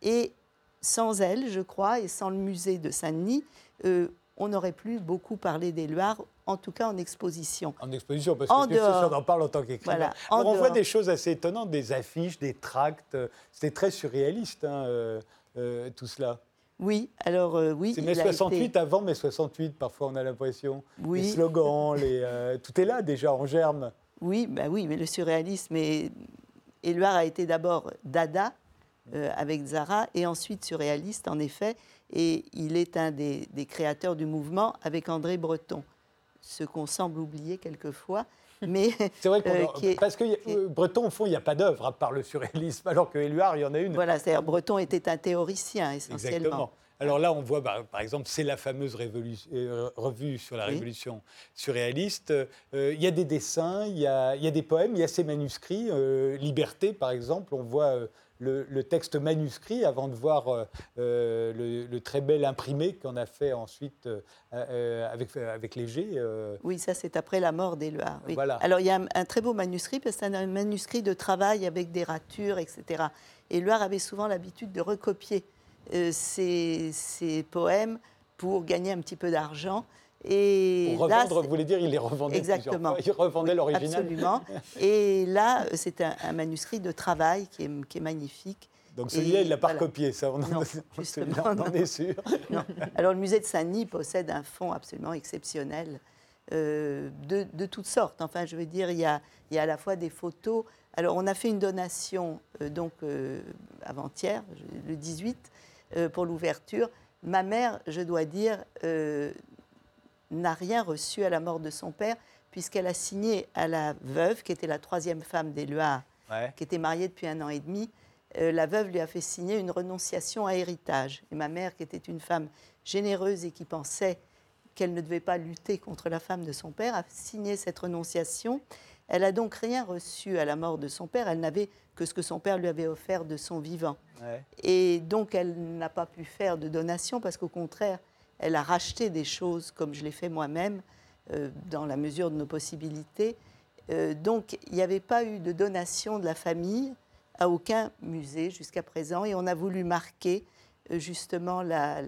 [SPEAKER 3] Et sans elle, je crois, et sans le musée de Saint-Denis, euh, on n'aurait plus beaucoup parlé des Loirs, en tout cas en exposition.
[SPEAKER 1] En exposition, parce que dehors, on en parle en tant qu'écrivain. on voit des choses assez étonnantes, des affiches, des tracts. C'était très surréaliste. Hein, euh, tout cela
[SPEAKER 3] oui, alors euh, oui.
[SPEAKER 1] C'est mai 68 avant mai 68, parfois on a l'impression.
[SPEAKER 3] Oui.
[SPEAKER 1] Les slogans, les, euh, tout est là déjà en germe.
[SPEAKER 3] Oui, bah oui, mais le surréalisme, Éluard a été d'abord Dada euh, avec Zara et ensuite surréaliste, en effet, et il est un des, créateurs du mouvement avec André Breton, ce qu'on semble oublier quelquefois. Mais,
[SPEAKER 1] c'est vrai euh, parce que Breton, au fond, il n'y a pas d'œuvre à part le surréalisme, alors que Éluard, il y en a une.
[SPEAKER 3] Voilà, c'est-à-dire Breton était un théoricien essentiellement. Exactement.
[SPEAKER 1] Alors là, on voit, bah, par exemple, c'est la fameuse euh, revue sur la révolution surréaliste. Euh, il y a des dessins, il y a, des poèmes, il y a ces manuscrits. Euh, Liberté, par exemple, on voit le, texte manuscrit avant de voir le, très bel imprimé qu'on a fait ensuite avec, avec Léger.
[SPEAKER 3] Oui, ça c'est après la mort d'Éluard. Voilà. Alors il y a un, très beau manuscrit, parce que c'est un manuscrit de travail avec des ratures, etc. Éluard avait souvent l'habitude de recopier ses, euh, poèmes pour gagner un petit peu d'argent.
[SPEAKER 1] Et pour revendre, vous voulez dire, il les revendait
[SPEAKER 3] Exactement.
[SPEAKER 1] Il revendait l'original.
[SPEAKER 3] Absolument. Et là, c'est un, manuscrit de travail qui est, qui est magnifique.
[SPEAKER 1] Donc celui-là, il ne l'a pas recopié, ça, on, non, en, est sûr.
[SPEAKER 3] Alors le musée de Saint-Denis possède un fonds absolument exceptionnel euh, de, de, toutes sortes. Enfin, je veux dire, il y, a, il y a à la fois des photos. Alors on a fait une donation, euh, donc avant-hier, le 18, euh, pour l'ouverture. Ma mère, je dois dire, euh, n'a rien reçu à la mort de son père, puisqu'elle a signé à la veuve, qui était la troisième femme d'Éluard, qui était mariée depuis un an et demi. Euh, la veuve lui a fait signer une renonciation à héritage. Et ma mère, qui était une femme généreuse et qui pensait qu'elle ne devait pas lutter contre la femme de son père, a signé cette renonciation. Elle a donc rien reçu à la mort de son père. Elle n'avait que ce que son père lui avait offert de son vivant. Et donc, elle n'a pas pu faire de donation parce qu'au contraire, elle a racheté des choses comme je l'ai fait moi-même, euh, dans la mesure de nos possibilités. Euh, donc, il n'y avait pas eu de donation de la famille à aucun musée jusqu'à présent. Et on a voulu marquer euh, justement la,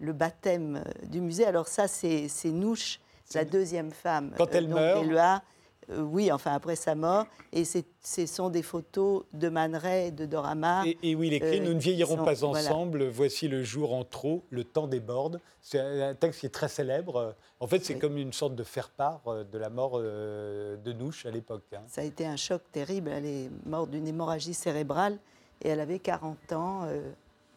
[SPEAKER 3] le baptême du musée. Alors ça, c'est Nouche, la deuxième femme.
[SPEAKER 1] Quand elle meurt
[SPEAKER 3] euh, oui, enfin après sa mort. Et ce sont des photos de Man Ray, de Dorama.
[SPEAKER 1] Et, et oui, il écrit euh, Nous ne vieillirons pas ensemble, voici le jour en trop, le temps déborde. C'est un texte qui est très célèbre. En fait, c'est comme une sorte de faire-part euh, de la mort de Nouche à l'époque. Hein.
[SPEAKER 3] Ça a été un choc terrible. Elle est morte d'une hémorragie cérébrale et elle avait 40 ans,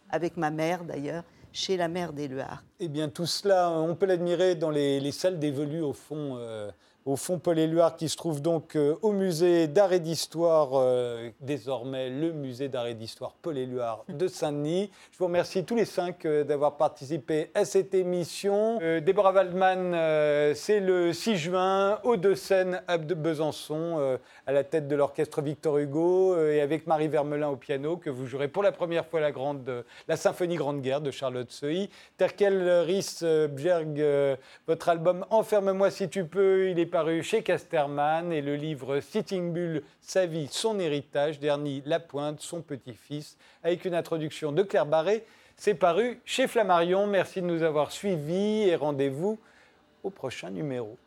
[SPEAKER 3] avec ma mère d'ailleurs chez la mère d'Éluard.
[SPEAKER 1] Eh bien, tout cela, on peut l'admirer dans les, salles d'évolue au fond au fond Paul Éluard qui se trouve donc euh, au musée d'art et d'histoire, euh, désormais le musée d'art et d'histoire Paul Éluard de Saint-Denis. Je vous remercie tous les cinq euh, d'avoir participé à cette émission. Déborah Waldman, c'est le 6 juin au De Seine à Besançon, à la tête de l'orchestre Victor Hugo et avec Marie Vermelin au piano que vous jouerez pour la première fois la, grande, la symphonie Grande Guerre de Charlotte Seuil. Terkel Ries Bjerg, votre album Enferme-moi si tu peux, il est paru chez Casterman et le livre Sitting Bull, sa vie, son héritage, dernier Lapointe, son petit-fils, avec une introduction de Claire Barré. C'est paru chez Flammarion. Merci de nous avoir suivis et rendez-vous au prochain numéro.